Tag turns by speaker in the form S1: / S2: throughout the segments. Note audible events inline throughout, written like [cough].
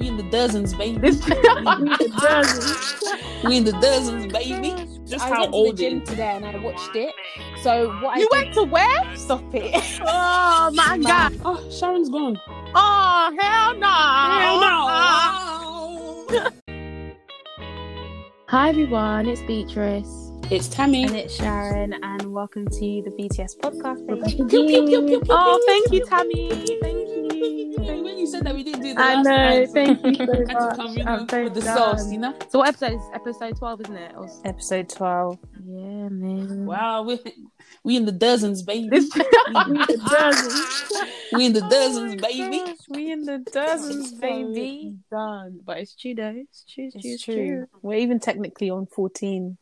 S1: We in the dozens, baby. [laughs] We in [laughs] the dozens. we in the dozens, baby. Just
S2: I
S1: how
S2: went to
S1: old
S2: the
S1: it
S2: gym today and I watched it. So what
S3: you
S2: I
S3: went to where?
S2: stop it. [laughs]
S3: Oh my
S2: Man.
S3: god.
S1: Oh, Sharon's gone.
S3: Oh hell no.
S1: Hell no.
S2: Hi everyone, it's Beatrice
S1: It's Tammy.
S2: and it's Sharon, and welcome to the BTS podcast. baby.
S1: Pew, pew, pew, pew, pew,
S3: Oh,
S1: pew.
S3: thank you, Tammy. Thank you.
S1: When you said that we didn't do the
S2: I
S1: last
S2: know,
S1: time,
S2: thank you so [laughs]
S1: I to
S2: much.
S1: come, you
S2: I'm
S1: know,
S2: so
S1: with the
S2: done.
S1: sauce, you know.
S3: So what episode is episode twelve, isn't it? Or...
S2: Episode twelve. Yeah, man.
S1: Wow, we we in the dozens, baby. [laughs] [laughs] We in the dozens. we in the dozens, baby.
S2: Gosh, we in the dozens, baby.
S3: Done. But it's true though.
S2: It's true,
S3: It's
S2: it's
S3: true.
S2: true. We're even technically on fourteen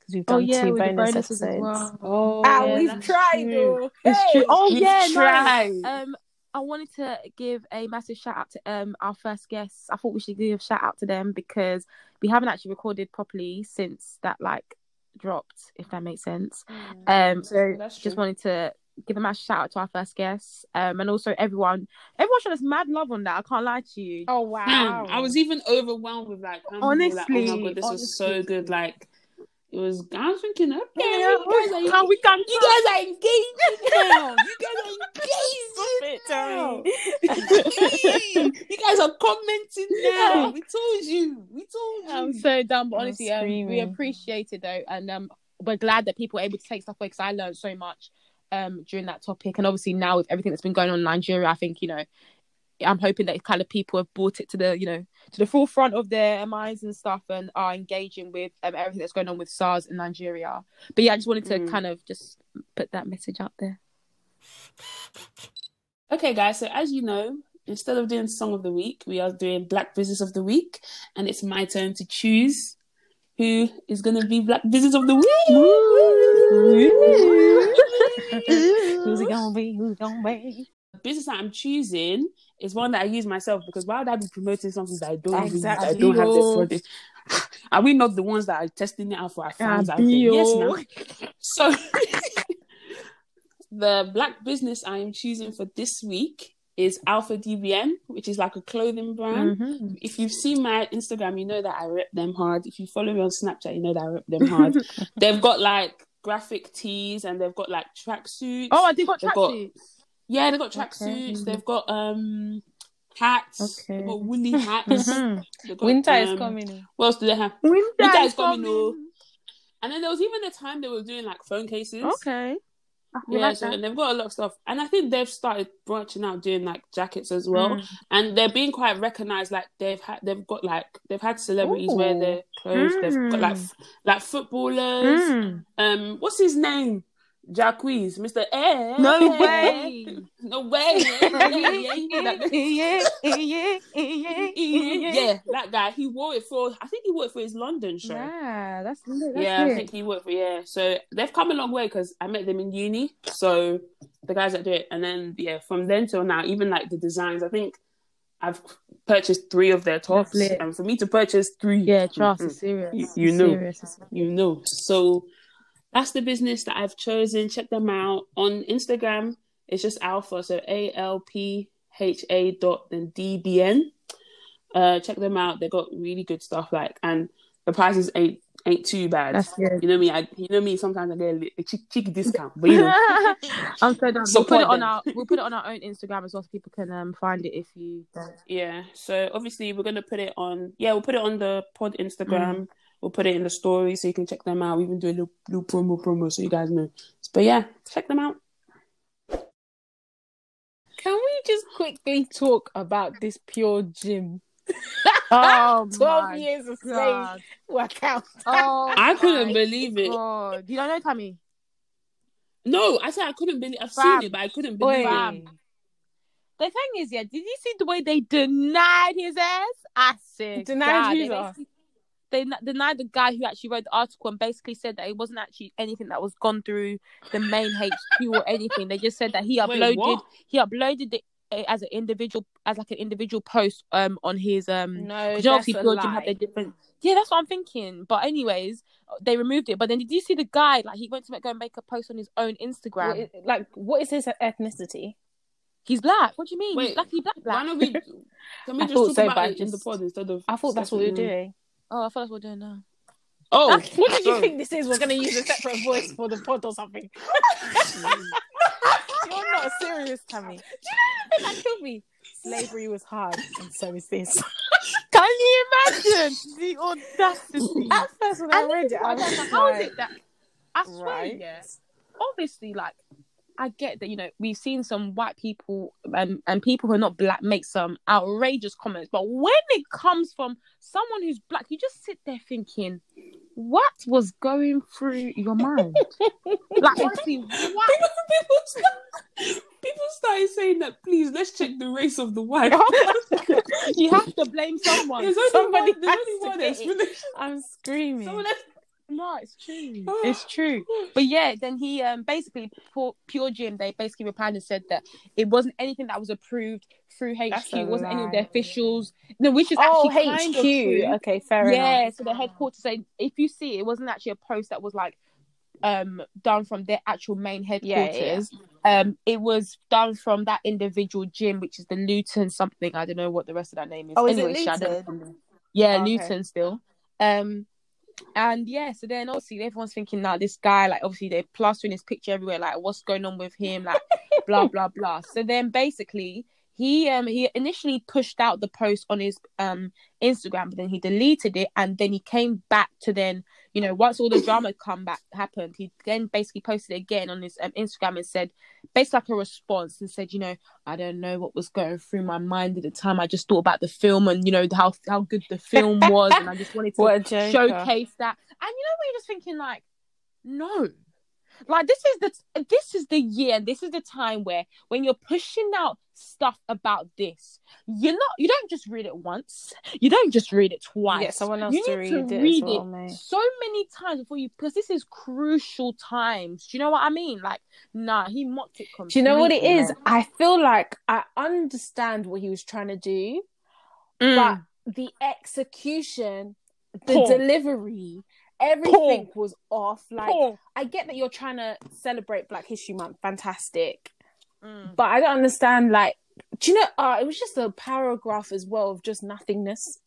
S2: because we've
S3: Oh
S2: done
S3: yeah,
S2: two
S3: with
S2: bonus
S3: bonuses
S2: episodes.
S3: as well.
S1: Oh,
S2: Ah,
S1: yeah,
S2: we've tried,
S1: true.
S2: though.
S3: It's true. Oh
S1: We've
S3: yeah, no.
S1: tried.
S3: Um, I wanted to give a massive shout out to um our first guests. I thought we should give a shout out to them because we haven't actually recorded properly since that like dropped, if that makes sense. Um, so just
S1: true.
S3: wanted to give a massive shout out to our first guests. Um, and also everyone, everyone showed us mad love on that. I can't lie to you.
S2: Oh wow!
S1: Damn, I was even overwhelmed with like, how many people were like, oh my
S3: Honestly,
S1: god, this was so good. Like, it was. I was thinking, okay,
S3: Yeah,
S1: you guys are,
S3: how we can
S1: you guys are engaging [laughs] now. You guys are [laughs] engaging now. [laughs] you guys are commenting now. We told you. We told you.
S3: I'm so done, but
S2: I'm
S3: honestly, um, we appreciate it though, and um, we're glad that people are able to take stuff away because I learned so much um during that topic, and obviously now with everything that's been going on in Nigeria, I think you know, I'm hoping that kind of people have brought it to the you know to the forefront of their minds and stuff, and are engaging with um, everything that's going on with SARS in Nigeria. But yeah, I just wanted to
S1: Mm.
S3: kind of just put that message out there.
S1: Okay, guys. So as you know, instead of doing song of the week, we are doing Black Business of the Week, and it's my turn to choose who is going to be Black Business of the Week. [laughs]
S2: Who's it gonna be? Who's it gonna be?
S1: Business that I'm choosing is one that I use myself because why would I be promoting something that I don't
S2: Exactly.
S1: I don't have the product? [sighs] Are we not the ones that are testing it out for our fans. Yes, now. So [laughs] the black business I am choosing for this week is Alpha DBN, which is like a clothing brand.
S3: Mhm.
S1: If you've seen my Instagram, you know that I rep them hard. If you follow me on Snapchat, you know that I rep them hard. [laughs] they've got like graphic tees and they've got like tracksuits.
S3: Oh, I
S1: They've got-
S3: tracksuits.
S1: Yeah, they've got
S3: Okay.
S1: tracksuits. They've got um hats.
S2: Okay.
S1: They've got woolly hats. [laughs]
S3: Mhm.
S1: Got,
S2: Winter is
S1: um,
S2: coming.
S1: What else do they have?
S3: Winter,
S1: Winter
S3: is
S1: is coming,
S3: coming.
S1: oh. And then there was even the time they were doing like phone cases.
S3: Okay.
S1: Yeah,
S3: like
S1: so, and they've got a lot of stuff. And I think they've started branching out doing like jackets as well.
S3: Mm.
S1: And they're being quite recognized. Like they've had, they've got like they've had celebrities
S2: Ooh.
S1: wear their clothes. They've got like
S3: Mm.
S1: like footballers.
S3: Mm.
S1: Um, what's his name? Jacquees, Mr. Eh.
S3: No [laughs] way.
S1: No way. [laughs] That-
S3: yeah, yeah, yeah,
S1: yeah, that guy. He wore it for. I think he wore it for his London show.
S3: Yeah, that's. That's
S1: yeah, I think he worked for yeah. So they've come a long way because I met them in uni. So the guys that do it, and then yeah, from then till now, even like the designs, I think I've purchased three of their tops, and for me to purchase three,
S3: Yeah, trust is serious.
S1: You- you know.
S3: serious.
S1: You know. So that's the business that I've chosen. Check them out on Instagram. It's just Alpha, so A L P H A dot then D B N. Uh, check them out. They got really good stuff. Like, and the prices ain't ain't too bad.
S3: That's good.
S1: You know me. I you know me. Sometimes I get a, cheeky, cheeky discount, but you know. [laughs]
S3: I'm so done. We'll put it on
S1: them.
S3: our we'll put it on our own Instagram as well so people can um find it if you don't.
S1: Yeah. So obviously we're gonna put it on. Yeah, we'll put it on the pod Instagram. We'll put it in the story so you can check them out. We even do a little, little promo promo so you guys know. But yeah, check them out.
S2: Can we just quickly talk about this pure gym? [laughs]
S3: Oh,
S2: 12
S3: my
S2: years of slave workout.
S3: Oh,
S1: I couldn't
S3: my
S1: believe it.
S3: God. You don't know, Tammy?
S1: No, I said I couldn't believe. I've
S3: Fam.
S1: seen it, but I couldn't believe
S2: Oi.
S1: it.
S3: Fam. The thing is, yeah, did you see the way they denied his ass? I said,
S2: Denied
S3: God,
S2: whose
S3: they
S2: ass?
S3: basically- They n- denied the guy who actually wrote the article and basically said that it wasn't actually anything that was gone through the main HQ or anything. They just said that he
S1: Wait,
S3: uploaded
S1: what?
S3: he uploaded it uh, as an individual as like an individual post um on his um
S2: No,
S3: 'cause
S2: that's
S3: obviously
S2: a
S3: Pure have their different yeah that's what I'm thinking but anyways they removed it but then did you see the guy like he went to go and make a post on his own Instagram
S2: What is- like, what is his ethnicity?
S3: He's black. What do you mean?
S1: Wait,
S3: He's black. He black.
S1: Why
S3: Black.
S1: don't we? Can we [laughs] just talk
S2: so,
S1: about
S2: but I
S1: it in the pod instead of?
S2: I thought that's what we were doing.
S3: Oh, I thought that's what we're doing now.
S1: Oh,
S2: what did [laughs] you think this is? We're going to use a separate voice for the pod or something. [laughs] You're not serious, Tammy. [laughs] Do you know the thing that killed me? Slavery was hard, and so is this.
S3: Can you imagine the audacity?
S2: At first, when I
S3: And
S2: read
S3: this
S2: it,
S3: is
S2: I was
S3: like, how is it that I swear,
S2: right.
S3: yeah. Obviously, like I get that you know we've seen some white people um, and people who are not black make some outrageous comments, but when it comes from someone who's black, you just sit there thinking, what was going through your mind? [laughs] like honestly, what? [laughs]
S1: people, start- people started saying that. Please, let's check the race of the white. [laughs]
S3: you have to blame someone.
S1: There's only
S2: Somebody
S1: one. There's only one
S2: get I'm screaming.
S1: Someone else.
S3: No, it's true. It's [sighs] true. But yeah, then he um basically Pure, Pure Gym they basically replied and said that it wasn't anything that was approved through HQ. It wasn't any of the officials. No, which is
S2: oh,
S3: actually kind
S2: HQ.
S3: of true.
S2: Okay, fair
S3: yeah,
S2: enough.
S3: Yeah, so the headquarters say if you see it, it wasn't actually a post that was like um done from their actual main
S2: Yeah, yeah,
S3: headquarters. Um it was done from that individual gym, which is the Luton something. I don't know what the rest of that name is.
S2: Oh, is it
S3: anyway, Shadow-
S2: Luton?
S3: yeah,
S2: Oh, okay.
S3: Luton still. Um, and yeah, so then obviously everyone's thinking now this guy, like obviously they're plastering his picture everywhere, like what's going on with him, like blah [laughs] blah blah. So then basically he um he initially pushed out the post on his um Instagram, but then he deleted it, and then he came back to then you know once all the drama come back happened, he then basically posted it again on his um, Instagram and said basically like a response and said you know I don't know what was going through my mind at the time. I just thought about the film and you know how how good the film was, and I just wanted to [laughs]
S2: What a joker.
S3: showcase that. And you know, what you're just thinking like, no, like this is the this is the year, this is the time where when you're pushing out stuff about this, you're not you don't just read it once, you don't just read it twice.
S2: get someone else
S3: you
S2: to
S3: need
S2: read
S3: to
S2: as
S3: read
S2: well,
S3: it
S2: mate.
S3: so many times before you because this is crucial times. Do you know what I mean? Like, nah, he mocked it. Completely,
S2: Do you know what it is? I feel like I understand what he was trying to do,
S3: Mm.
S2: but the execution, the
S3: Poor.
S2: delivery, everything was off. Like. I get that you're trying to celebrate Black History Month, fantastic,
S3: Mm.
S2: but I don't understand. Like, do you know? Uh, it was just a paragraph as well of just nothingness,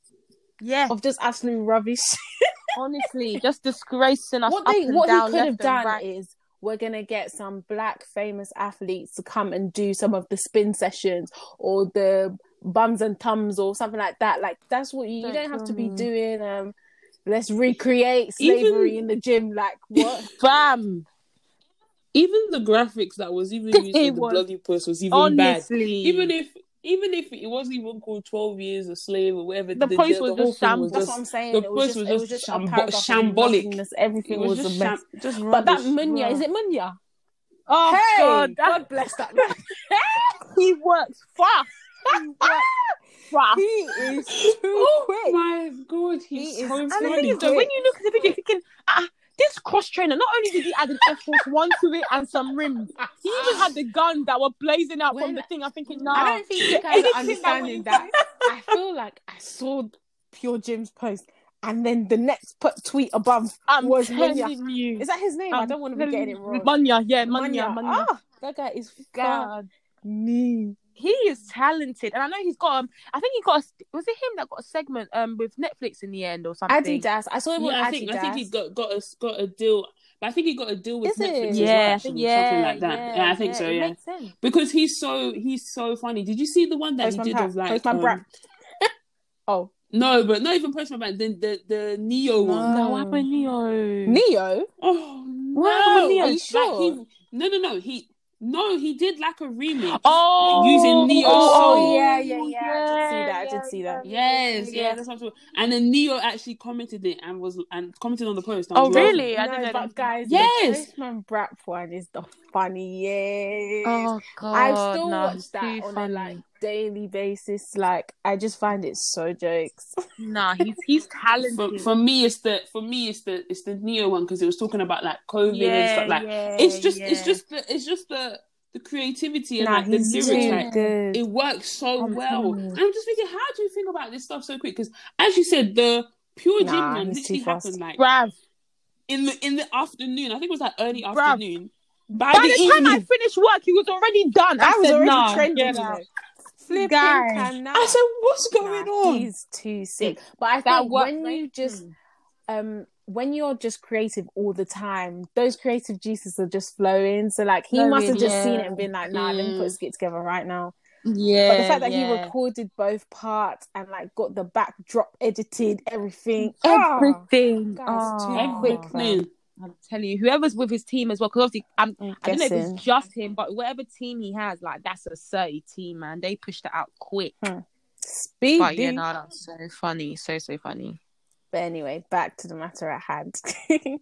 S3: yeah,
S2: of just absolute rubbish. [laughs]
S3: honestly, just disgracing us.
S2: what they, what he could have done
S3: right.
S2: is we're gonna get some black famous athletes to come and do some of the spin sessions or the bums and thumbs or something like that. Like that's what you, you
S3: Don't
S2: don't have to be doing. Um, let's recreate
S1: Even-
S2: slavery in the gym. Like what? [laughs]
S3: Bam.
S1: Even the graphics that was even used for the
S3: was-
S1: bloody post was even bad.
S3: Honestly,
S1: Even if even if it wasn't even called Twelve Years a Slave or whatever,
S3: The post was
S1: whole
S3: just shambles.
S2: That's what I'm saying.
S1: the
S2: It was
S1: post
S2: just,
S1: was
S2: was
S1: just
S2: just
S1: sham-
S2: a
S1: shambolic.
S2: Everything
S1: was
S2: was,
S1: just
S2: a mess.
S1: sham- just
S2: But that. Munya, is it Munya?
S3: oh
S2: hey,
S3: god, that,
S2: God bless that [laughs] man.
S3: he works fast. He works fast.
S2: he is [laughs] too
S1: Oh
S2: quick.
S1: my god, he's
S2: He is-
S1: so
S2: and
S3: And the
S1: funny.
S3: thing is, though, when you look at the video, you're thinking, ah, this cross trainer. Not only did he add an Air Force One to it and some rims, he even had the guns that were blazing out from the thing. I'm thinking, nah.
S2: I don't think you guys are understanding
S3: would-
S2: that. [laughs] I feel like I saw Pure Gym's post, and then the next put tweet above
S3: I'm
S2: was
S3: telling
S2: Munya.
S3: you.
S2: Is that his name? I
S3: I'm
S2: don't want to be getting it
S3: telling you.
S2: wrong.
S3: Manya, yeah, Manya, Manya.
S2: Ah, that guy is
S3: God.
S2: funny.
S3: He is talented, and I know he's got. Um, I think he got. A, was it him that got a segment um with Netflix in the end or something?
S2: Adidas. I saw him
S1: yeah,
S2: on
S1: I think
S2: Adidas.
S1: I think he got got a got a deal. But I think he got a deal with
S2: Is it?
S1: Netflix as
S3: Yeah,
S1: well, actually,
S3: yeah,
S1: something like that. Yeah, I think so.
S3: it
S1: Yeah,
S3: makes sense.
S1: because he's so he's so funny. Did you see the one that
S2: Postman
S1: he did
S2: Pat,
S1: of like
S2: Postman
S1: um,
S2: Brat. [laughs] Oh,
S1: No, but not even Postman Pat. The the the Neo
S2: No.
S1: one.
S3: No, what happened, Neo?
S2: Neo.
S1: Oh no!
S3: What happened with Neo?
S2: Are you
S1: Like, he, no, no, no. He no, he did like a remix.
S3: Oh,
S1: Using Neo.
S2: Oh,
S1: song.
S2: oh, yeah, yeah, oh, yeah. I did see that. I did see that.
S1: Yes, yeah,
S3: yeah.
S1: that's what I'm talking. And then Neo actually commented it and was and commented on the post.
S3: Oh,
S1: was laughing.
S3: really? I didn't know
S2: but
S3: that.
S2: guys,
S1: Yes.
S2: the Postman Brat one is the funniest.
S3: Oh God,
S2: I still
S3: no,
S2: watch
S3: it's
S2: that
S3: too
S2: on
S3: funny.
S2: a like daily basis. Like I just find it so jokes.
S3: Nah, he's he's [laughs] talented.
S1: For, for me, it's the for me it's the it's the Neo one because it was talking about like COVID and stuff. Like
S3: yeah,
S1: it's just it's just the it's just the the creativity and
S2: Nah,
S1: like the lyrics.
S2: too
S1: Like
S2: good.
S1: it works so
S3: I'm
S1: well. And I'm just thinking, how do you think about this stuff so quick? Because as you said, the pure
S2: Nah,
S1: gym one
S2: he's
S1: literally happened like
S3: Brav.
S1: in the in the afternoon. I think it was like early
S3: Bruv.
S1: afternoon. by,
S3: By
S1: the,
S3: the time I finished work, he was already done.
S2: That
S3: I
S2: was
S3: said,
S2: already
S3: nah,
S2: trending.
S3: get
S2: you
S3: out.
S2: know. Flipping
S3: Guy.
S2: canal.
S1: I said, what's going
S2: Nah,
S1: on?
S2: He's too sick. But I
S3: That
S2: think when
S3: rate-
S2: you just
S3: Mm.
S2: um when you're just creative all the time, those creative juices are just flowing. So like he must have
S3: Flowing,
S2: just seen it and been like, nah, let me put a
S1: Mm.
S2: skit together right now.
S3: Yeah,
S2: But the fact that he recorded both parts and like got the backdrop edited, everything. ah,
S3: everything.
S2: guys,
S3: Oh,
S2: too quick,
S1: Everything.
S3: I'm telling you, whoever's with his team as well, because obviously I'm,
S2: I'm
S3: I don't know if it's just him, but whatever team he has, like that's a 30 team, man. They pushed it out quick.
S2: Speedy.
S3: But yeah, no, that's so funny, so so funny.
S2: But anyway, back to the matter at hand. [laughs]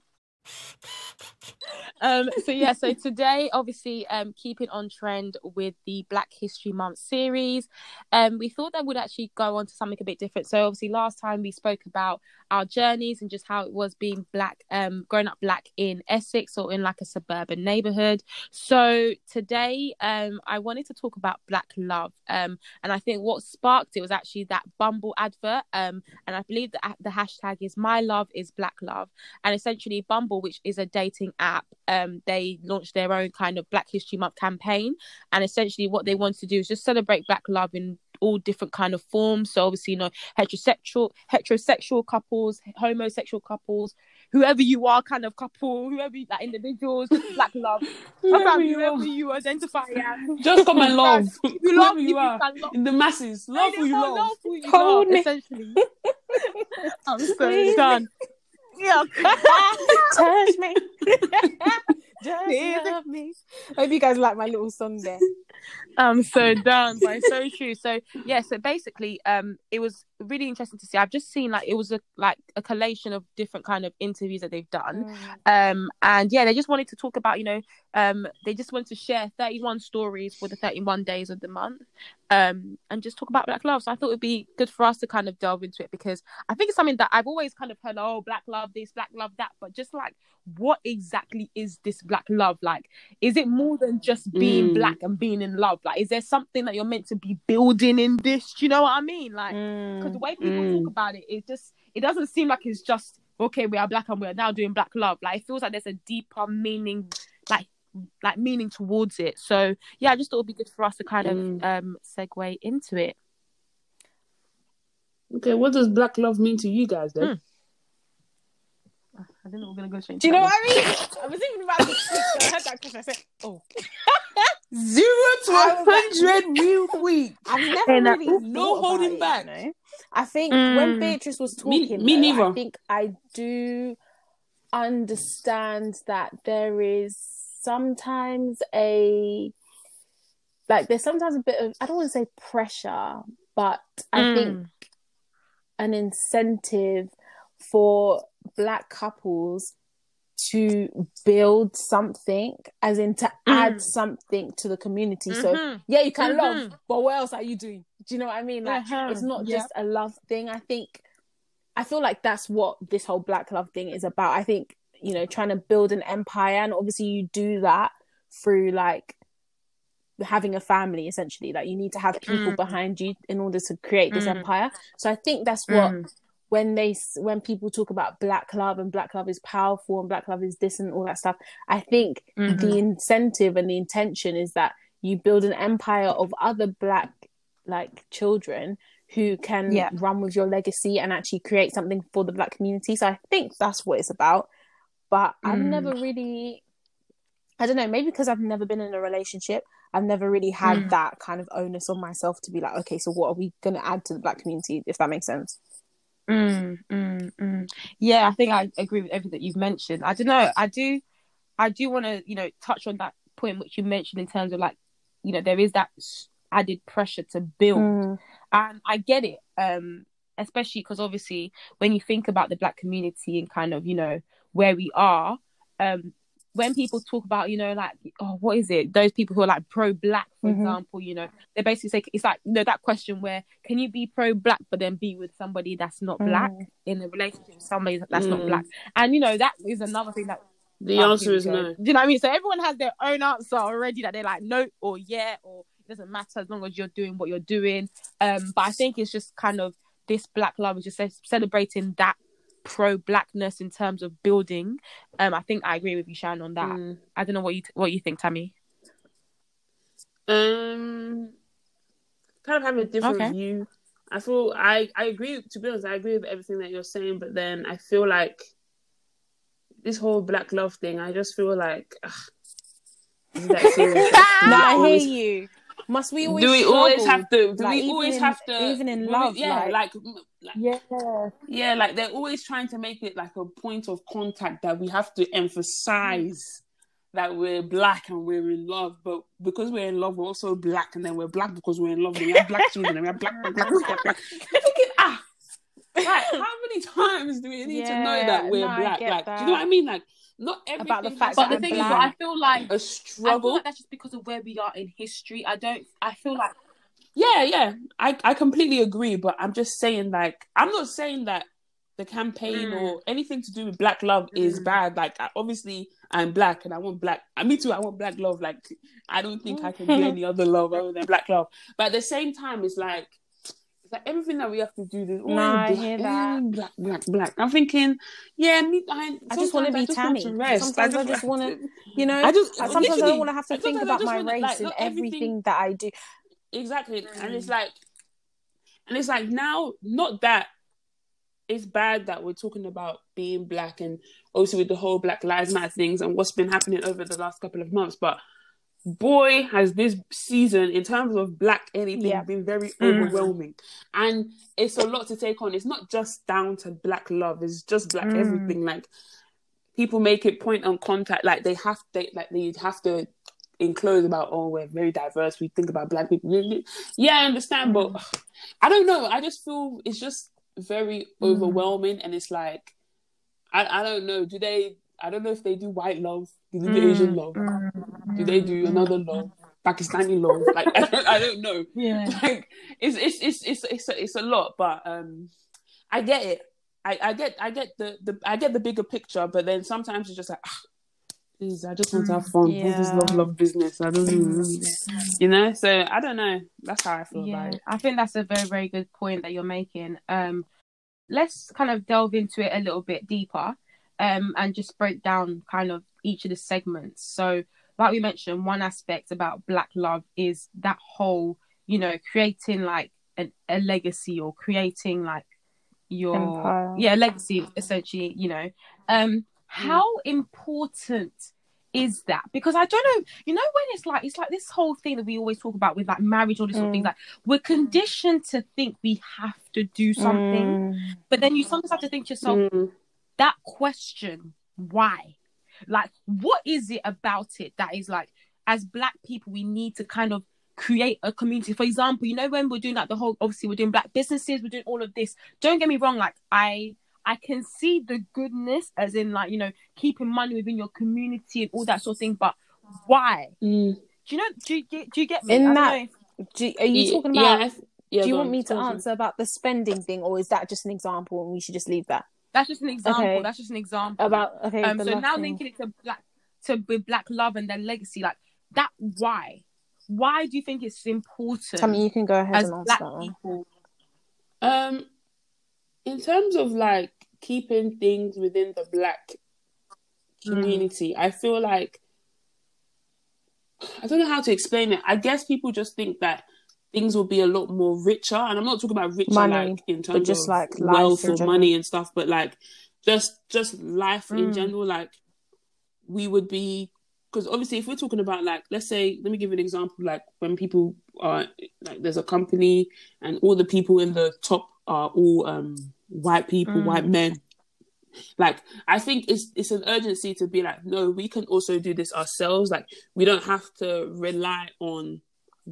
S3: um so yeah so today obviously um keeping on trend with the black history month series um we thought that would actually go on to something a bit different. So obviously last time we spoke about our journeys and just how it was being black um growing up black in essex or in like a suburban neighborhood. So today um i wanted to talk about black love um and i think what sparked it was actually that bumble advert um and i believe that the hashtag is my love is black love and essentially Bumble, which is a dating app, um, they launched their own kind of Black History Month campaign, and essentially what they want to do is just celebrate Black love in all different kind of forms. So obviously, you know, heterosexual, heterosexual couples, homosexual couples, whoever you are, kind of couple, whoever you, like individuals, just Black love, [laughs]
S1: Whoever
S3: whoever,
S1: you
S3: whoever you identify as.
S1: Just come and love.
S3: You love,
S1: Whoever you
S3: you
S1: are.
S3: love.
S1: In the masses. Love who you love.
S3: love who you
S2: Hold
S3: love,
S2: me.
S3: essentially. [laughs] I'm so done. Yeah.
S2: Touch me. Just love me. Hope you guys like my little song there.
S3: I'm so done, but it's so true. So yeah, so basically, um, it was really interesting to see. I've just seen like it was a like a collation of different kind of interviews that they've done, um, and yeah, they just wanted to talk about you know, um, they just wanted to share 31 stories for the 31 days of the month, um, and just talk about black love. So I thought it'd be good for us to kind of delve into it because I think it's something that I've always kind of heard, oh, black love this, black love that, but just like what exactly is this black love like? Is it more than just being
S1: Mm.
S3: black and being in love? Like, is there something that you're meant to be building in this? Do you know what I mean? Like, because the way people
S1: Mm.
S3: talk about it, it just it doesn't seem like it's just okay. We are black and we are now doing black love. Like, it feels like there's a deeper meaning, like like meaning towards it. So yeah, I just thought it'd be good for us to kind of
S1: Mm.
S3: um segue into it.
S1: Okay, what does black love mean to you guys then?
S3: Hmm. I didn't know we we're gonna go straight.
S2: Do you know what I mean? I was even about to quick, so I heard that question. I said, "Oh,
S1: Zero to
S2: I
S1: a
S2: was like-
S1: hundred real quick.
S2: I've never
S3: Hey, now-
S2: really
S1: No holding
S2: it,
S1: back.
S2: You know? I think
S3: Mm.
S2: when Beatrice was
S1: Me-
S2: talking,
S1: me
S2: though,
S1: neither.
S2: I think I do understand that there is sometimes a like there's sometimes a bit of I don't want to say pressure, but I
S3: Mm.
S2: think an incentive for black couples to build something, as in to add
S3: Mm.
S2: something to the community. So
S3: Mhm.
S2: yeah, you can
S3: Mhm.
S2: love, but what else are you doing? Do you know what I mean? Like
S3: Uh-huh.
S2: it's not
S3: Yeah.
S2: just a love thing. I think I feel like that's what this whole black love thing is about. I think, you know, trying to build an empire and obviously you do that through like having a family essentially. Like you need to have people
S3: Mm.
S2: behind you in order to create this
S3: Mm.
S2: empire. So I think that's what
S3: Mm.
S2: When they when people talk about black love and black love is powerful and black love is this and all that stuff i think
S3: Mhm.
S2: the incentive and the intention is that you build an empire of other black like children who can
S3: Yeah.
S2: run with your legacy and actually create something for the black community so i think that's what it's about but i've
S3: Mm.
S2: never really i don't know maybe because i've never been in a relationship i've never really had
S3: Mm.
S2: that kind of onus on myself to be like okay so what are we going to add to the black community if that makes sense
S3: Mm, mm, mm. Yeah, I think I agree with everything that you've mentioned. I don't know. I do, I do want to, you know, touch on that point which you mentioned in terms of like, you know, there is that added pressure to build,
S2: Mm.
S3: and I get it. Um, especially because obviously when you think about the black community and kind of, you know, where we are, um, when people talk about, you know, like, oh, what is it? Those people who are like pro-black, for
S2: Mhm.
S3: example, you know, they basically say it's like, you know, that question where can you be pro-black but then be with somebody that's not black
S2: Mm.
S3: in a relationship with somebody that's not
S1: Mm.
S3: black? And you know, that is another thing that
S1: The answer is
S3: go.
S1: no.
S3: Do you know what I mean? So everyone has their own answer already that they're like no or yeah or it doesn't matter as long as you're doing what you're doing. Um, but I think it's just kind of this black love is just celebrating that pro blackness in terms of building. Um, I think I agree with you, Shan, on that.
S1: Mm.
S3: I don't know what you what you think, Tammy.
S1: Um, kind of have a different
S3: Okay.
S1: view. I feel I I agree. To be honest, I agree with everything that you're saying, but then I feel like this whole black love thing. I just feel like ugh, is that [laughs] serious?
S2: No, I
S1: Always-
S2: hear you. Must we always?
S1: do we always have to? Do
S2: Like,
S1: we always
S2: in-
S1: have to?
S2: even in
S1: do we-
S2: love,
S1: yeah,
S2: like-
S1: like, like
S3: Yeah.
S1: yeah, like they're always trying to make it like a point of contact that we have to emphasize that we're black and we're in love, but because we're in love, we're also black, and then we're black because we're in love. And we have black children, and we have black, black, black, black, black. black. [laughs] Thinking, ah, like [laughs] how many times do we need to know that we're
S2: no,
S1: black? Like, do you know what I mean? Like, not everything
S2: About the fact
S3: But the
S2: I'm
S3: thing
S1: be
S3: is. I feel like
S1: a struggle.
S3: like that's just because of where we are in history. I don't. I feel like
S1: Yeah, yeah, I I completely agree, but I'm just saying like I'm not saying that the campaign
S3: Mm.
S1: or anything to do with black love is
S3: Mm.
S1: bad. Like I, obviously I'm black and I want black. uh, Me too. I want black love. Like I don't think I can do any other [laughs] love other than black love. But at the same time, it's like it's like everything that we have to do. There's always
S2: No, I
S1: black,
S2: hear that.
S1: black, black, black. I'm thinking, yeah, me. I,
S2: I just want to be Tammy. Sometimes I just want to, [laughs] you know.
S1: I just
S2: sometimes I don't want to have to think about my race
S1: like,
S2: in
S1: everything-
S2: everything that I do.
S1: Exactly. And
S2: Mm.
S1: it's like and it's like now not that it's bad that we're talking about being black and obviously with the whole Black Lives Matter things and what's been happening over the last couple of months, but boy has this season in terms of black anything
S2: Yeah.
S1: been very
S3: Mm.
S1: overwhelming. And it's a lot to take on. It's not just down to black love, it's just black
S3: Mm.
S1: everything. Like people make it point on contact like they have to like they have to enclose about oh we're very diverse we think about black people. Yeah i understand but i don't know. I just feel it's just very overwhelming and it's like I, I don't know. Do they i don't know if they do white love do they do asian love? do they do another love pakistani love? Like [laughs] i don't, I don't know.
S3: Yeah. [laughs]
S1: like it's it's it's it's it's a, it's a lot but um i get it. I, I get I get the, the I get the bigger picture, but then sometimes it's just like, ah, please, I just want to have fun. All this
S2: Yeah.
S1: love, love business. I don't know, you know. So I don't know. That's how I feel
S3: Yeah,
S1: about it.
S3: I think that's a very, very good point that you're making. Um, let's kind of delve into it a little bit deeper, um, and just break down kind of each of the segments. So, like we mentioned, one aspect about Black love is that whole, you know, creating like an, a legacy or creating like your
S2: Empire.
S3: yeah legacy essentially. You know, um, how important is that because I don't know, you know, when it's like it's like this whole thing that we always talk about with like marriage, all this sort of
S2: Mm.
S3: things. Like we're conditioned to think we have to do something,
S2: Mm.
S3: but then you sometimes have to think to yourself,
S1: Mm.
S3: that question, why? Like, what is it about it that is like, as black people, we need to kind of create a community. For example, you know, when we're doing like the whole, obviously, we're doing black businesses, we're doing all of this. Don't get me wrong, like, I. I can see the goodness, as in, like you know, keeping money within your community and all that sort of thing. But why?
S1: Mm.
S3: Do you know? Do you get? Do you get me?
S2: In
S3: I
S2: that-
S3: know.
S2: Do, are you
S1: Yeah,
S2: talking about?
S1: I th- yeah,
S2: do you want
S1: on,
S2: me to
S1: go on.
S2: answer about the spending thing, or is that just an example and we should just leave that?
S3: That's just an example.
S2: Okay.
S3: That's just an example.
S2: About okay.
S3: um so now
S2: thing.
S3: linking it to black to with black love and their legacy like that why why do you think it's important
S2: I mean, you can go ahead
S3: as
S2: and answer
S3: black
S2: that
S3: people
S1: Um, in terms of like keeping things within the black community, I feel like I don't know how to explain it. I guess people just think that things will be a lot more richer, and I'm not talking about richer
S2: Money,
S1: like in terms
S2: just
S1: of
S2: like
S1: wealth
S2: in
S1: or
S2: general.
S1: money and stuff, but like just just life in
S3: Mm.
S1: general. Like we would be because obviously if we're talking about like let's say let me give an example like when people are like there's a company and all the people in the top are all um white people
S3: Mm.
S1: white men like i think it's it's an urgency to be like no we can also do this ourselves like we don't have to rely on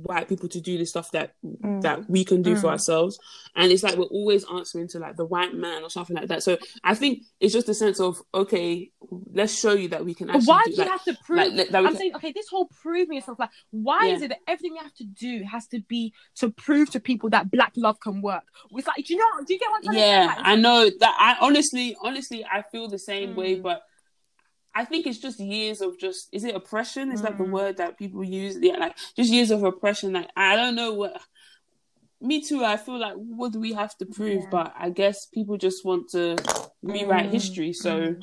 S1: white people to do the stuff that
S2: Mm.
S1: that we can do for
S3: Mm.
S1: ourselves and it's like we're always answering to like the white man or something like that so i think it's just a sense of okay let's show you that we can actually
S3: why
S1: do,
S3: do you
S1: like,
S3: have to prove
S1: like, that- that we
S3: i'm
S1: can-
S3: saying okay this whole proving yourself like why
S1: Yeah.
S3: is it that everything you have to do has to be to prove to people that black love can work it's like do you know do you get what i'm
S1: yeah?
S3: Like,
S1: i know that i honestly honestly i feel the same way
S3: Mm.
S1: but i think it's just years of just is it oppression is that the
S3: Mm.
S1: word that people use yeah like just years of oppression like i don't know what me too. I feel like what do we have to prove?
S2: Yeah.
S1: But I guess people just want to rewrite
S2: Mm,
S1: history. So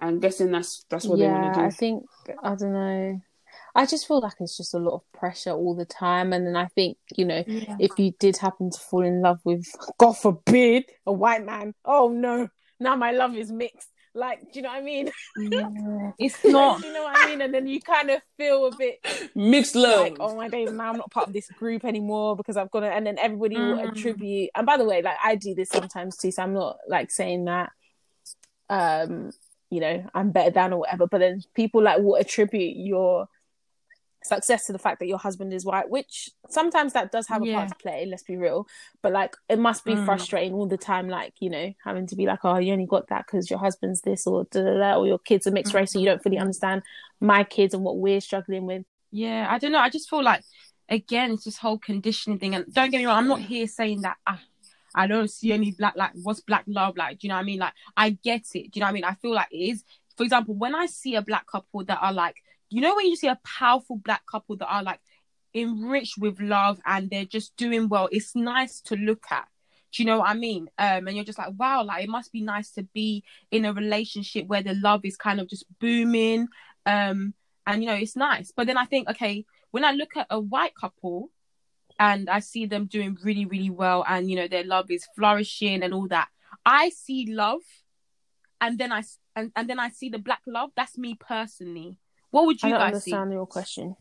S1: I'm guessing that's that's what they want to do.
S2: I think I don't know. I just feel like it's just a lot of pressure all the time, and then I think you know
S3: Yeah.
S2: if you did happen to fall in love with, God forbid, a white man, oh no, now my love is mixed. Like, do you know what I mean? [laughs]
S3: It's not.
S2: do you know what I mean? And then you kind of feel a bit
S1: Mixed love.
S2: like, oh my days, now I'm not part of this group anymore because I've got to, and then everybody will
S3: Mm.
S2: attribute. And by the way, like I do this sometimes too, so I'm not like saying that, um, you know, I'm better than or whatever. But then people like will attribute your success to the fact that your husband is white, which sometimes that does have a
S3: Yeah.
S2: part to play. Let's be real, but like it must be
S3: Mm.
S2: frustrating all the time, like you know, having to be like, oh, you only got that because your husband's this or da da da, or your kids are mixed race, so you don't fully understand my kids and what we're struggling with.
S3: Yeah, I don't know. I just feel like again, it's this whole conditioning thing. And don't get me wrong, I'm not here saying that ah, I don't see any black like what's black love like. Do you know what I mean? Like I get it. Do you know what I mean? I feel like it is. For example, when I see a black couple that are like, you know, when you see a powerful black couple that are like enriched with love and they're just doing well, it's nice to look at. Do you know what I mean? Um, and you're just like, wow, like it must be nice to be in a relationship where the love is kind of just booming. Um, and you know, it's nice. But then I think, okay, when I look at a white couple and I see them doing really, really well, and you know, their love is flourishing and all that, I see love, and then I and, and then I see the black love. That's me personally. What would
S2: I
S3: you
S2: don't
S3: guys see?
S2: understand your question.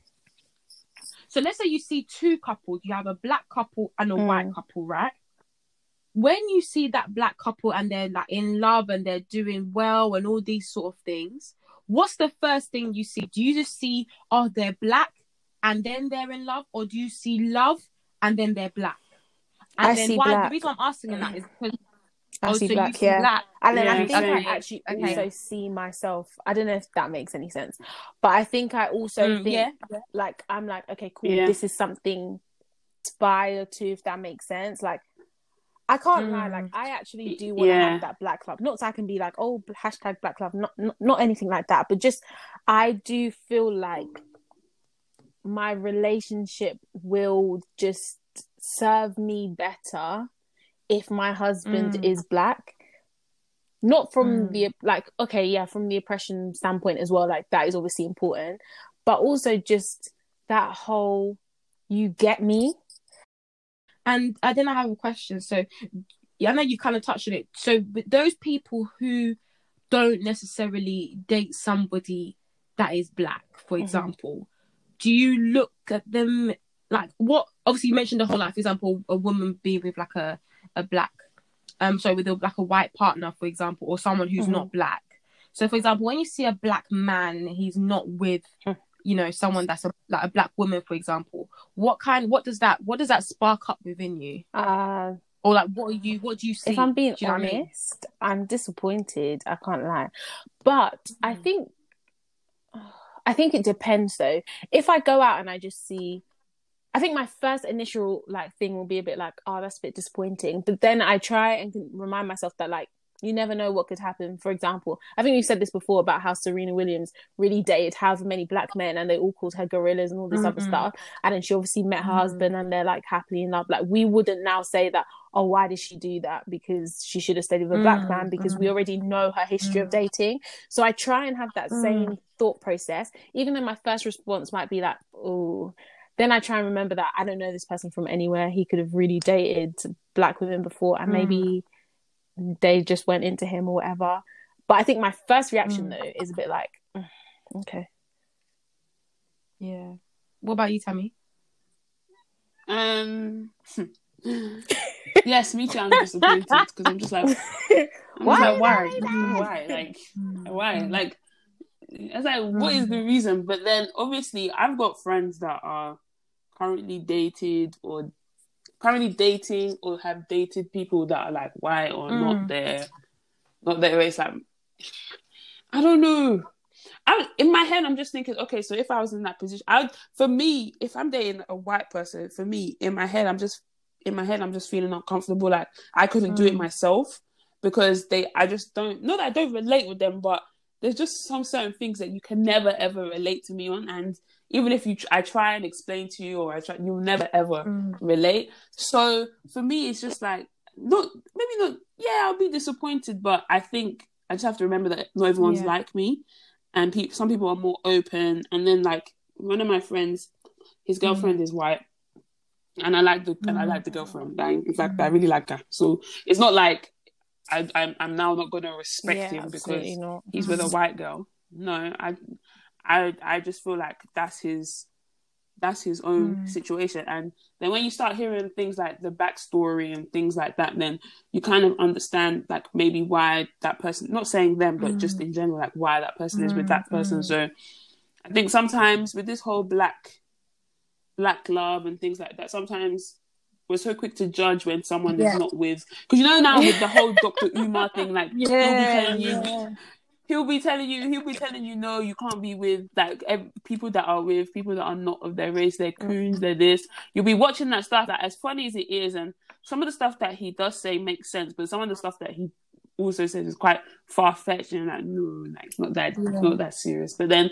S3: So let's say you see two couples. You have a black couple and a
S2: Mm.
S3: white couple, right? When you see that black couple and they're like in love and they're doing well and all these sort of things, what's the first thing you see? Do you just see, oh, they're black and then they're in love, or do you see love and then they're black? And
S2: I
S3: then
S2: see
S3: why
S2: black.
S3: the reason I'm asking that is because
S2: I
S3: oh,
S2: see
S3: so
S2: black,
S3: you see
S2: yeah.
S3: black.
S2: And then I
S1: Yeah,
S2: think I actually
S3: Okay.
S2: also see myself. I don't know if that makes any sense, but I think I also
S3: Mm,
S2: think
S3: yeah.
S2: like I'm like, okay, cool.
S1: Yeah.
S2: This is something to aspire to, if that makes sense. Like, I can't lie.
S3: Mm.
S2: Like, I actually do want to
S1: Yeah.
S2: have that black club. Not so I can be like, oh, hashtag black club. Not, not not anything like that. But just, I do feel like my relationship will just serve me better if my husband
S3: Mm.
S2: is black not from
S3: Mm.
S2: the like okay yeah from the oppression standpoint as well like that is obviously important but also just that whole you get me
S3: And uh, then I have a question. So, yeah, I know you kind of touched on it. So, those people who don't necessarily date somebody that is black, for
S2: Mhm.
S3: example, do you look at them like what? Obviously, you mentioned the whole like, for example, a woman being with like a a black, um, so with a like a white partner, for example, or someone who's
S2: Mhm.
S3: not black. So, for example, when you see a black man he's not with you know someone that's a, like a black woman for example what kind what does that what does that spark up within you
S2: uh
S3: or like what are you what do you see
S2: if i'm being
S3: Do you know what I mean?
S2: honest i'm disappointed i can't lie but i
S3: Mm.
S2: think [sighs] i think it depends though if i go out and i just see I think my first initial like thing will be a bit like, oh, that's a bit disappointing. But then I try and remind myself that like you never know what could happen. For example, I think you said this before about how Serena Williams really dated however many black men and they all called her gorillas and all this other
S3: Mhm.
S2: stuff. And then she obviously met her
S3: Mhm.
S2: husband and they're like happily in love. Like we wouldn't now say that, oh, why did she do that? Because she should have stayed with a black
S3: Mm,
S2: man because we already know her history of
S3: Mm.
S2: dating. So I try and have that
S3: Mm.
S2: same thought process, even though my first response might be like, oh, then I try and remember that I don't know this person from anywhere. He could have really dated black women before, and
S3: Mm.
S2: maybe they just went into him or whatever. But I think my first reaction
S3: Mm.
S2: though is a bit like, "Mm, okay,
S3: yeah what about you tammy
S1: Um. yes, me too. I'm disappointed because I'm just like, [laughs] I'm
S2: Why
S1: just like, why,
S2: did I
S1: why, like, why,
S3: Mm.
S1: like, it's like, what is the reason? But then, obviously, I've got friends that are currently dated or currently dating or have dated people that are like white or not there, not their race. Like, I don't know. I in my head, I'm just thinking, okay, so if I was in that position, I for me, if I'm dating a white person, for me, in my head, I'm just in my head, I'm just feeling uncomfortable. Like I couldn't do it
S3: Mm.
S1: myself because they, I just don't. Not that I don't relate with them, but there's just some certain things that you can never ever relate to me on. And even if you I try and explain to you or I try, you'll never ever
S3: Mm.
S1: relate. So for me, it's just like not maybe not. Yeah, I'll be disappointed, but I think I just have to remember that not everyone's
S2: Yeah.
S1: like me, and pe- some people are more open. And then like one of my friends, his mm. girlfriend is white, and I like the and I like the mm. girlfriend. I, in fact, I mm. really like her. So it's not like I, I'm I'm now not going to respect
S2: yeah,
S1: him because
S2: not.
S1: he's with a [laughs] white girl. No, I, I, I just feel like that's his, that's his own
S2: Mm.
S1: situation. And then when you start hearing things like the backstory and things like that, then you kind of understand like maybe why that person, not saying them, but just hmm. in general, like why that person is with hmm. that person. Hmm. So I think sometimes with this whole black, black love and things like that, sometimes we're so quick to judge when someone
S3: Yeah.
S1: is not with, because you know now with the whole Dr. Umar thing, like [laughs] you, he'll be telling you he'll be telling you no you can't be with like ev- people that are with people that are not of their race they're mm. coons they're this. You'll be watching that stuff that as funny as it is and some of the stuff that he does say makes sense but some of the stuff that he also says is quite far-fetched and like no like it's not that it's not that serious. But then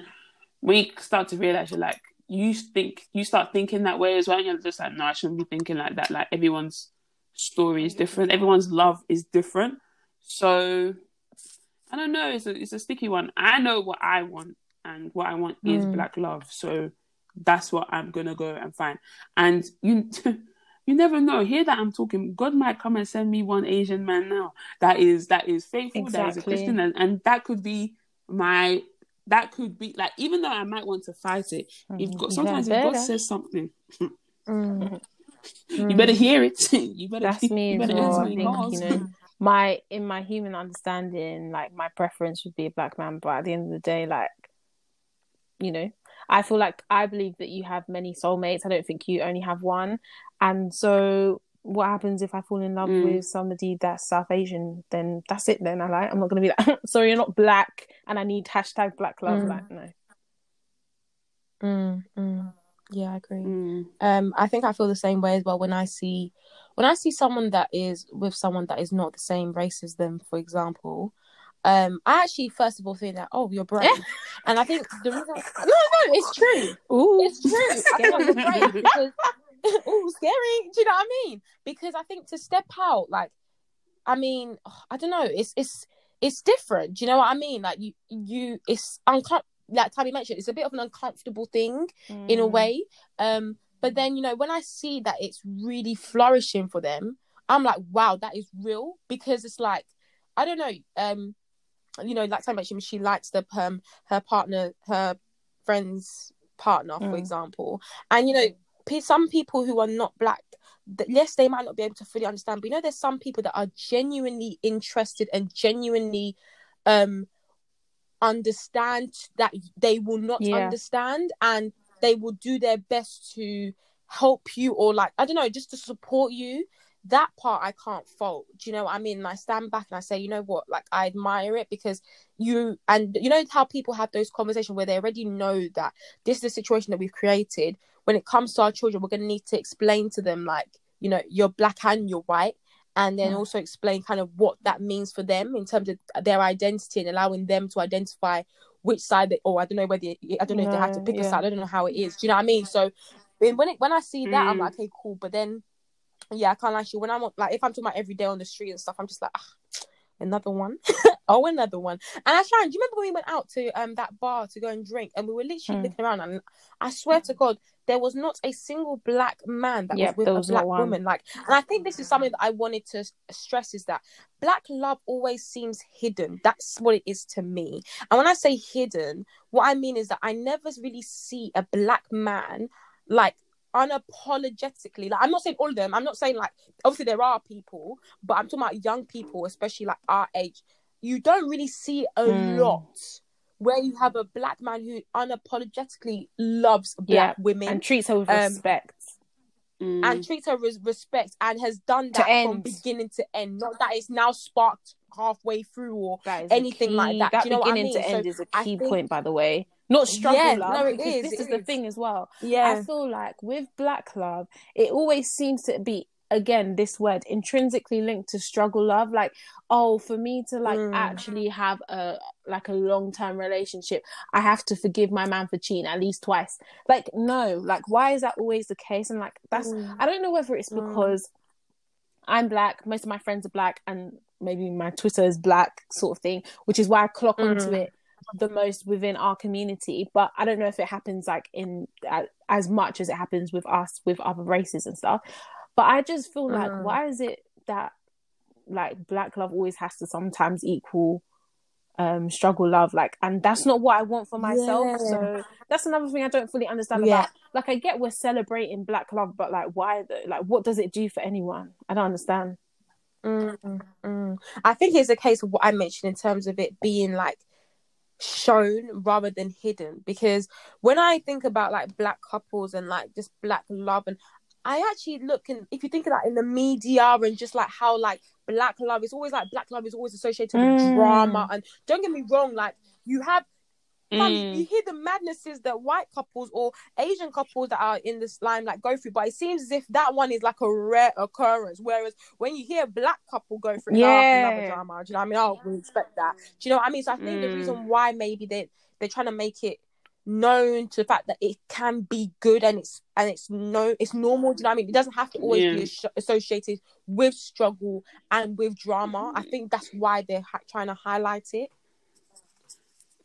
S1: when you start to realize you're like you think you start thinking that way as well and you're just like no i shouldn't be thinking like that. Like everyone's story is different. Everyone's love is different. So I don't know. It's a it's a sticky one. I know what I want, and what I want is
S2: Mm.
S1: black love. So that's what I'm gonna go and find. And you [laughs] you never know. Here that I'm talking, God might come and send me one Asian man now that is that is faithful, that is a Christian, and, and that could be my. That could be like, even though I might want to fight it, if God, sometimes if God says something,
S3: Mm. [laughs]
S1: you better hear it. [laughs] you better.
S2: That's me
S1: you better
S2: well. I think
S1: calls.
S2: you know my in my human understanding, like my preference would be a black man, but at the end of the day, like you know, I feel like I believe that you have many soulmates. I don't think you only have one, and so what happens if I fall in love
S1: Mm.
S2: with somebody that's South Asian? Then that's it. Then I like I'm not gonna be like, [laughs] sorry, you're not black, and I need hashtag black love.
S3: Mm.
S2: Like no,
S3: Mm, mm. Yeah, I agree.
S1: Mm.
S3: Um, I think I feel the same way as well when I see when I see someone that is with someone that is not the same race as them, for example. Um, I actually first of all think that oh you're brave, [laughs] and I think the reason no no it's true.
S2: Ooh,
S3: it's true. I you're [laughs] because [laughs] oh scary. Do you know what I mean? Because I think to step out like I mean I don't know. It's it's it's different. Do you know what I mean? Like you you it's uncomfortable like Tabby mentioned it's a bit of an uncomfortable thing in a
S2: Mm.
S3: way. Um, but then you know when I see that it's really flourishing for them, I'm like, wow, that is real because it's like I don't know. Um, you know, like I mentioned, she likes the um her partner, her friend's partner, for
S2: Mm.
S3: example, and you know, some people who are not black. Yes, they might not be able to fully understand, but you know, there's some people that are genuinely interested and genuinely um understand that they will not
S2: Yeah.
S3: understand and they will do their best to help you or like I don't know just to support you. That part I can't fault. Do you know what I mean? And I stand back and I say you know what? Like I admire it because you and you know how people have those conversations where they already know that this is the situation that we've created. When it comes to our children we're going to need to explain to them like you know you're black and you're white and then also explain kind of what that means for them in terms of their identity and allowing them to identify which side they or I don't know whether I don't know if they have to
S2: No,
S3: pick a side. I don't know how it is. Do you know what I mean? So when when, it, when I see that, I'm
S1: Mm.
S3: like, okay, cool. But then, yeah, I can't you. When I'm like, if I'm talking about every day on the street and stuff, I'm just like, ah, another one. [laughs] oh, another one. And I Sharon, do you remember when we went out to um that bar to go and drink, and we were literally
S2: Mm.
S3: looking around, and I swear to God, there was not a single black man that
S2: Yep,
S3: was with
S2: was
S3: a black woman. Like, and I think this is something that I wanted to stress is that black love always seems hidden. That's what it is to me. And when I say hidden, what I mean is that I never really see a black man like unapologetically. Like I'm not saying all of them. I'm not saying like obviously there are people, but I'm talking about young people, especially like our age. You don't really see a
S2: Mm.
S3: lot where you have a black man who unapologetically loves black women
S2: and treats her with
S3: Um,
S2: respect.
S1: Mm.
S3: and treats her with respect and has done that from beginning to end. Not that it's now sparked halfway through or anything
S2: key,
S3: like that.
S2: That
S3: you know what I
S2: beginning to end
S3: So
S2: is a key
S3: think-
S2: point, by the way. Not struggle
S3: Yeah,
S2: love.
S3: no, it is,
S2: This
S3: it
S2: is the thing as well.
S3: yeah.
S2: I feel like with black love, it always seems to be again this word intrinsically linked to struggle love like oh for me to like
S3: Mm.
S2: actually have a like a long-term relationship i have to forgive my man for cheating at least twice like no like why is that always the case and like that's
S3: Mm.
S2: i don't know whether it's
S3: Mm.
S2: because i'm black most of my friends are black and maybe my twitter is black sort of thing which is why i clock onto
S3: Mhm.
S2: it the most within our community but i don't know if it happens like in uh, as much as it happens with us with other races and stuff but i just feel like
S3: Mm.
S2: why is it that like black love always has to sometimes equal um struggle love like and that's not what i want for myself
S3: Yeah.
S2: so that's another thing i don't fully understand
S3: Yeah.
S2: about like i get we're celebrating black love but like why the like what does it do for anyone i don't understand
S3: Mm, mm. I think it's a case of what I mentioned in terms of it being like shown rather than hidden. Because when I think about like black couples and like just black love, and I actually look and if you think of that in the media and just like how like black love is always like black love is always associated with
S2: Mm.
S3: drama. And don't get me wrong, like you have Fam,
S1: Mm.
S3: you hear the madnesses that white couples or Asian couples that are in this line like go through, but it seems as if that one is like a rare occurrence. Whereas when you hear a black couple go through, yeah,
S2: Yeah.
S3: another drama. Do you know what I mean? Oh, we expect that. Do you know what I mean? So I think the
S1: Mm.
S3: reason why maybe they they're trying to make it known to the fact that it can be good and it's and it's no it's normal. Do you know what I mean? It doesn't have to always
S1: Yeah.
S3: be as- associated with struggle and with drama. I think that's why they're ha- trying to highlight it.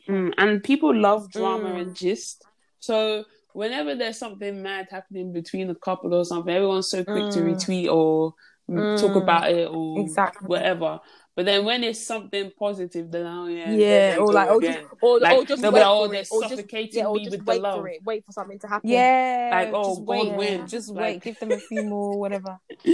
S1: Mm, and people love drama
S3: Mm.
S1: and gist. So whenever there's something mad happening between a couple or something, everyone's so quick to
S3: Mm.
S1: retweet or mm, talk
S3: Mm.
S1: about it or
S3: Exactly.
S1: whatever. But then when it's something positive, then oh yeah,
S3: yeah, or like, or just, or,
S1: Like,
S3: or just wait
S1: like, oh,
S3: for
S1: they're
S3: or just,
S1: suffocating
S3: yeah, or
S1: me
S3: just
S1: with the
S3: wait
S1: love.
S3: for it, wait for something to happen.
S2: yeah
S1: Like, oh,
S2: just
S1: God
S2: wait
S1: win.
S2: just
S1: Like-
S2: wait give them a few more whatever [laughs]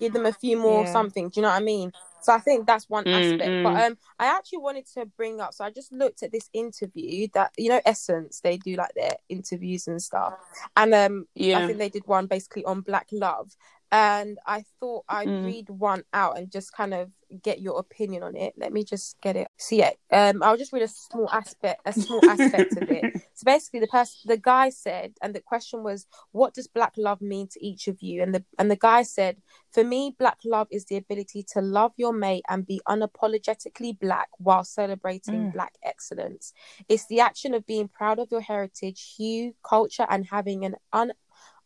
S3: give them a few more
S2: Yeah.
S3: something. Do you know what I mean? So I think that's one aspect.
S1: mm.
S3: But um, I actually wanted to bring up. So I just looked at this interview that you know Essence they do like their interviews and stuff, and um, I think they did one basically on black love. And I thought I'd
S1: Mm.
S3: read one out and just kind of get your opinion on it. Let me just get it. So yeah, um, I'll just read a small aspect, a small aspect of it. [laughs] So basically, the person, the guy said, and the question was, "What does black love mean to each of you?" And the and the guy said, "For me, black love is the ability to love your mate and be unapologetically black while celebrating
S2: Mm.
S3: black excellence. It's the action of being proud of your heritage, hue, culture, and having an un."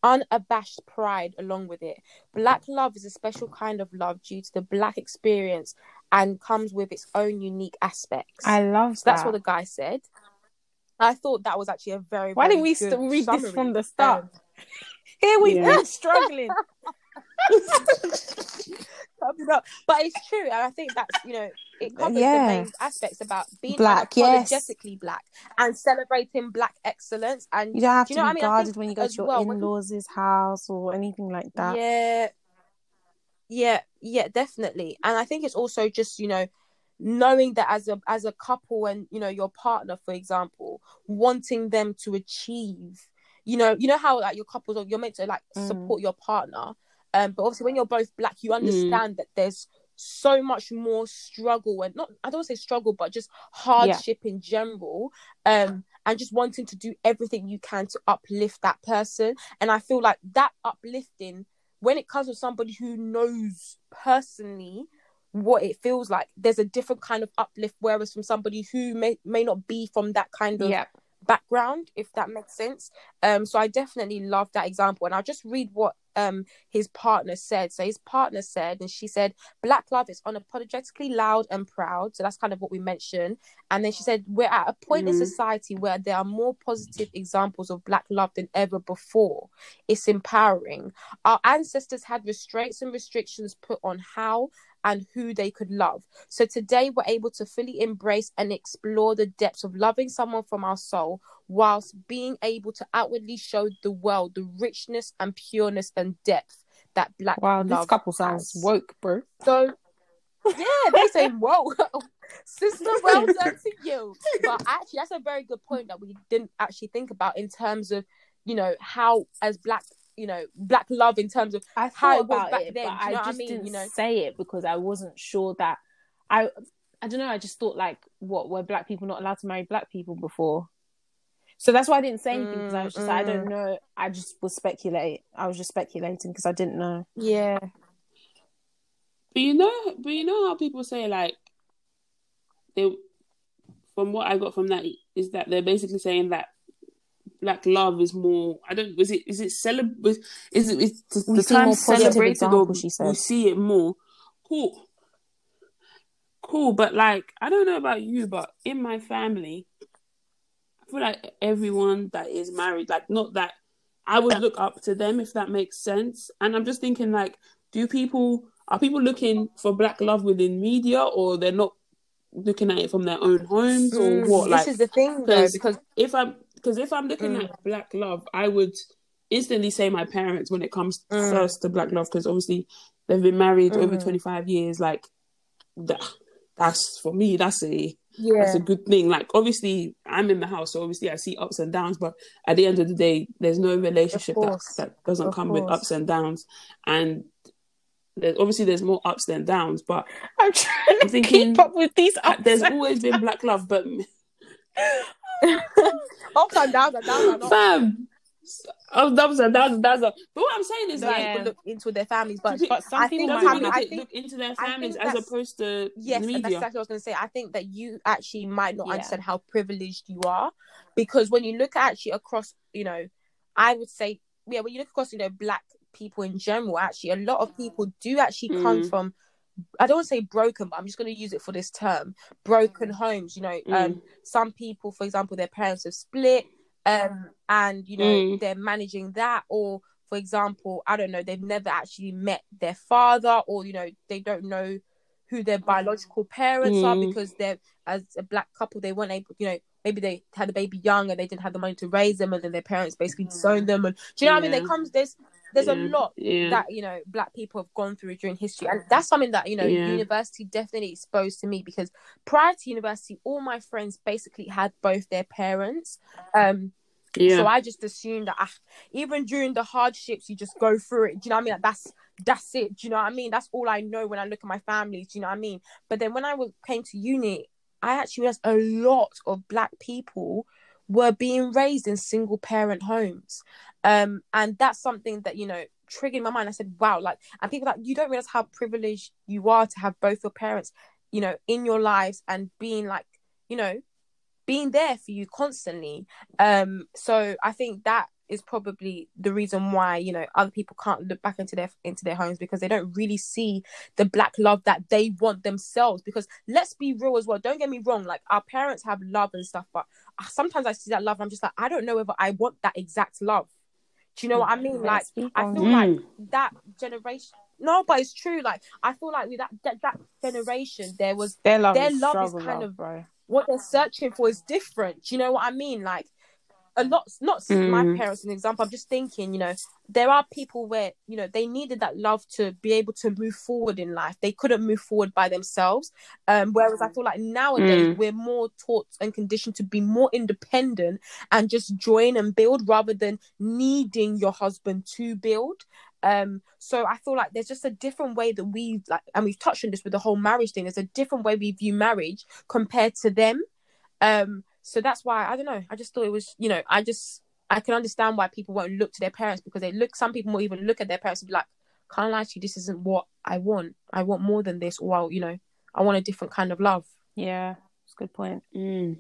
S3: Unabashed pride along with it. Black love is a special kind of love due to the black experience and comes with its own unique aspects.
S2: i love
S3: So that's what the guy said. I thought that was actually a very.
S2: why
S3: very
S2: didn't we
S3: good
S2: st- read this from the start
S3: Um, [laughs]
S2: here we
S1: Yeah.
S2: are struggling [laughs]
S3: sum it up. But it's true, and I think that's you know it covers
S2: Yeah.
S3: the main aspects about being
S2: Black, yes.
S3: black and celebrating black excellence. And
S2: you don't have
S3: Do
S2: to
S3: you know
S2: be
S3: I mean?
S2: Guarded when you go to your
S3: well,
S2: in-laws' house or anything like that
S3: yeah, yeah, yeah, definitely. And I think it's also just you know knowing that as a as a couple and you know your partner, for example, wanting them to achieve. You know, you know how like your couples or you're meant to like
S2: Mm.
S3: support your partner, um, but obviously when you're both black, you understand that there's so much more struggle and not I don't say struggle, but just hardship in general. Um, and just wanting to do everything you can to uplift that person. And I feel like that uplifting, when it comes with somebody who knows personally what it feels like, there's a different kind of uplift. Whereas from somebody who may may not be from that kind of
S2: yeah
S3: background, if that makes sense. Um, so I definitely love that example, and I'll just read what um his partner said. So his partner said, and she said, "Black love is unapologetically loud and proud." So that's kind of what we mentioned. And then she said, "We're at a point in
S1: Mhm.
S3: society where there are more positive examples of black love than ever before. It's empowering. Our ancestors had restraints and restrictions put on how." And who they could love. So today we're able to fully embrace and explore the depths of loving someone from our soul whilst being able to outwardly show the world the richness and pureness and depth that black
S2: wow this couple sounds
S3: has.
S2: woke bro
S3: So yeah, they say, "Whoa, [laughs] sister, well done to you." But actually, that's a very good point that we didn't actually think about in terms of, you know, how as black, you know, black love in terms of
S2: I
S3: how it was
S2: about
S3: back
S2: it,
S3: then,
S2: but
S3: do you know
S2: I
S3: what I
S2: just
S3: mean?
S2: didn't
S3: You know?
S2: say it because I wasn't sure that I. I don't know. I just thought like, what were black people not allowed to marry black people before? So that's why I didn't say anything because I was just like, I
S3: Mm,
S2: don't know. I just was speculate. I was just speculating because I didn't know.
S3: Yeah.
S1: But you know, but you know how people say like they. From what I got from that is that they're basically saying that like love is more. I don't. Is it? Is it celeb? Is it? Is the,
S2: We
S1: the
S2: see
S1: term
S2: more
S1: celebrated or
S2: she said.
S1: we see it more? Cool. Cool, but like I don't know about you, but in my family, I feel like everyone that is married, like not that I would look up to them if that makes sense. And I'm just thinking like, do people are people looking for black love within media or they're not looking at it from their own homes or
S3: Mm,
S1: what? Like
S3: this is the thing though,
S1: 'cause
S3: because
S1: if I'm because if I'm looking
S3: Mm.
S1: at black love, I would instantly say my parents when it comes
S3: Mm.
S1: first to black love because obviously they've been married over
S3: Mhm.
S1: 25 years. Like that, that's for me. That's a
S3: yeah,
S1: that's a good thing. Like obviously I'm in the house, so obviously I see ups and downs. But at the end of the day, there's no relationship that, that doesn't
S3: Of
S1: come with ups and downs. And there's obviously there's more ups than downs, but
S2: I'm trying
S1: I'm thinking
S2: keep up with these Ups
S1: there's always been black love. But [laughs]
S3: ups and downs and downs ups.
S1: fam, oh, ups and downs, and downs. But what I'm saying is
S3: So
S1: like.
S3: people look into their families, but
S1: But
S2: But some
S3: I
S2: people
S3: think
S2: might
S1: Some
S2: not
S3: I
S1: look,
S3: think-
S1: look into their families as opposed to
S3: Yes,
S1: the
S3: and that's exactly what I was going to say. I think that you actually might not
S2: Yeah.
S3: understand how privileged you are because when you look actually across, you know, I would say, yeah, when you look across, you know, black people in general, actually, a lot of people do actually come
S1: Mm.
S3: from. I don't want to say broken, but I'm just going to use it for this term: broken homes. You know, um,
S1: Mm.
S3: some people, for example, their parents have split, um, and you know
S1: Mm.
S3: they're managing that, or for example, I don't know, they've never actually met their father, or you know, they don't know who their biological parents are
S1: Mm.
S3: because they're as a black couple they weren't able you know maybe they had a baby young and they didn't have the money to raise them and then their parents basically disowned them and do you know what I mean
S1: Yeah.
S3: there comes there's there's a lot
S1: Yeah.
S3: that you know black people have gone through during history and that's something that you know
S1: Yeah.
S3: university definitely exposed to me because prior to university all my friends basically had both their parents um
S1: yeah.
S3: so I just assumed that ah, even during the hardships, you just go through it. Do you know what I mean? Like that's that's it. Do you know what I mean? That's all I know when I look at my family. Do you know what I mean? But then when I was, came to uni, I actually realized a lot of black people were being raised in single parent homes, um, and that's something that you know triggered my mind. I said, "Wow!" Like, and people that you don't realize how privileged you are to have both your parents, you know, in your lives and being like, you know, being there for you constantly um so i think that is probably the reason why you know other people can't look back into their into their homes because they don't really see the black love that they want themselves because let's be real as well don't get me wrong like our parents have love and stuff but sometimes i see that love and i'm just like i don't know whether i want that exact love do you know what i mean like i feel
S2: it.
S3: like
S1: Mm.
S3: that generation no but it's true like i feel like with that that, that generation there was
S2: Their love,
S3: Their
S2: is
S3: love is
S2: struggle
S3: kind
S2: love,
S3: of-
S2: bro.
S3: what they're searching for is different. Do you know what I mean? Like a lot, not my
S1: Mm.
S3: parents, an example. I'm just thinking, you know, there are people where you know they needed that love to be able to move forward in life. They couldn't move forward by themselves. Um, whereas I feel like nowadays
S1: Mm.
S3: we're more taught and conditioned to be more independent and just join and build rather than needing your husband to build. Um, so I feel like there's just a different way that we like, and we've touched on this with the whole marriage thing. There's a different way we view marriage compared to them. Um, so that's why I don't know. I just thought it was, you know, I just I can understand why people won't look to their parents because they look. Some people won't even look at their parents and be like, "Can't lie to you, this isn't what I want. I want more than this, or I'll, you know, I want a different kind of love."
S2: Yeah, it's a good point.
S1: Mm.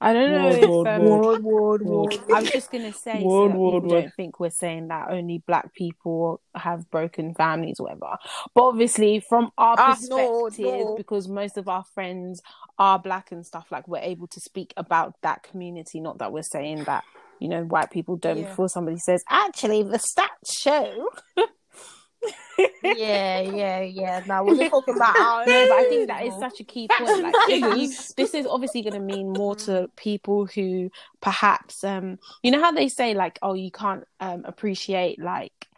S2: I don't know
S1: Ward,
S2: if um,
S1: ward.
S3: word,
S1: Ward.
S2: I was just gonna say so that
S1: word,
S2: people
S1: word.
S2: don't think we're saying that only black people have broken families or whatever. But obviously, from our
S3: no,
S2: perspective,
S3: no.
S2: because most of our friends are black and stuff, like we're able to speak about that community. Not that we're saying that you know white people don't.
S3: Yeah.
S2: Before somebody says, actually, the stats show. [laughs]
S3: yeah, yeah, yeah. Now we're just talking about [laughs] our
S2: No, but I think that is such a key point. Like, you, this is obviously going to mean more to people who perhaps, um, you know how they say like, oh, you can't um appreciate like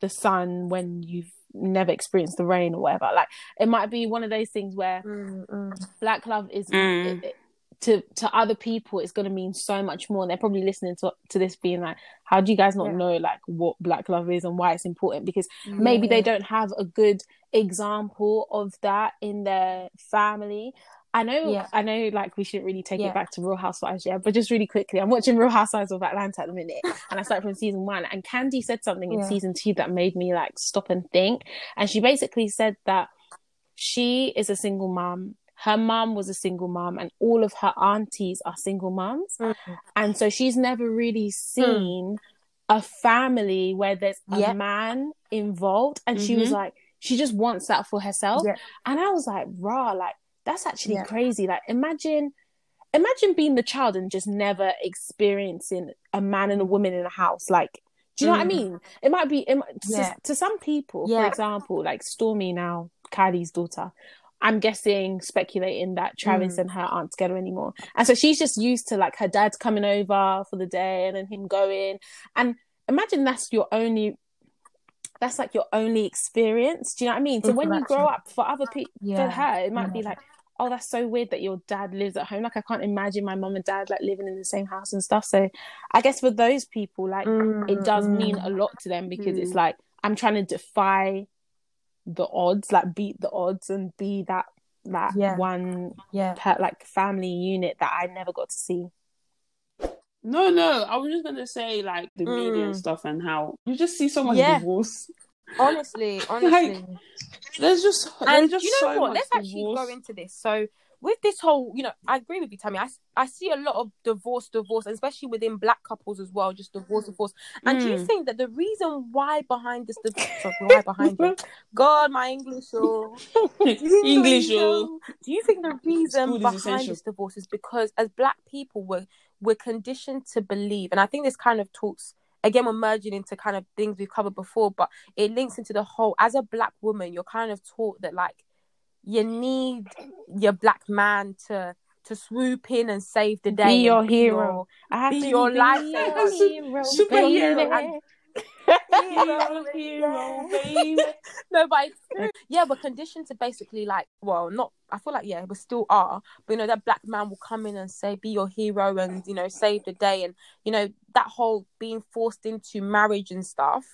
S2: the sun when you've never experienced the rain or whatever. Like, it might be one of those things where
S3: Mm, mm.
S2: black love is
S1: Mm.
S2: it- it- to to other people it's going to mean so much more and they're probably listening to to this being like how do you guys not
S3: Yeah.
S2: know like what black love is and why it's important because maybe they don't have a good example of that in their family I know,
S3: Yeah.
S2: I know, like we shouldn't really take
S3: Yeah.
S2: it back to Real Housewives, yeah. But just really quickly, I'm watching Real Housewives of Atlanta at the minute, and I started from [laughs] season one. And Kandi said something in
S3: Yeah.
S2: season two that made me like stop and think. And she basically said that she is a single mom. Her mom was a single mom, and all of her aunties are single moms. And so she's never really seen a family where there's a
S3: Yeah.
S2: man involved. And she was
S1: Mhm.
S2: like, she just wants that for herself.
S3: Yeah.
S2: And I was like, rah, like that's actually
S3: Yeah.
S2: crazy. Like imagine imagine being the child and just never experiencing a man and a woman in a house. Like, do you know what I
S3: Mm.
S2: mean? It might be it, might- to,
S3: Yeah.
S2: to some people, for example, like Stormi now, Kylie's daughter. I'm guessing, speculating that Travis
S3: Mm.
S2: and her aren't together anymore. And so she's just used to like her dad's coming over for the day and then him going. And imagine that's your only that's like your only experience. Do you know what I mean? So when you grow up for other people for her, it might be like, oh, that's so weird that your dad lives at home. Like I can't imagine my mom and dad like living in the same house and stuff. So I guess for those people, like it does mean a lot to them because it's
S3: Mm.
S2: like I'm trying to defy the odds, like beat the odds and be that that
S3: Yeah.
S2: one
S3: yeah.
S2: per, like family unit that I never got to see.
S1: No, no. I was just gonna say like the media and
S3: Mm.
S1: stuff and how you just see so much
S3: Yeah.
S1: divorce.
S3: Honestly, [laughs] honestly.
S1: There's just
S3: and
S1: just
S3: you know
S1: so
S3: what? Let's actually
S1: divorce.
S3: go into this. So with this whole, you know, I agree with you, Tammy. I, I see a lot of divorce, divorce, especially within black couples as well, just divorce, divorce. And do you
S2: Mm.
S3: think that the reason why behind this divorce, why [laughs] behind it? God, my English, oh. [laughs]
S1: English, oh.
S3: Do you think the reason
S1: School
S3: behind
S1: essential.
S3: this divorce is because as black people we're we're conditioned to believe, and I think this kind of talks again we're merging into kind of things we've covered before, but it links into the whole as a black woman, you're kind of taught that like you need your black man to to swoop in and save the day.
S2: Be your hero. I have
S3: Be
S2: to
S3: your
S2: be
S3: lifesaver.
S2: your hero,
S1: Superhero. [laughs] Hero, hero, baby. [laughs]
S3: no, but it's true. yeah, we're conditioned to basically like, well, not. I feel like yeah, we still are, but you know that black man will come in and say, "Be your hero," and you know, save the day, and you know that whole being forced into marriage and stuff.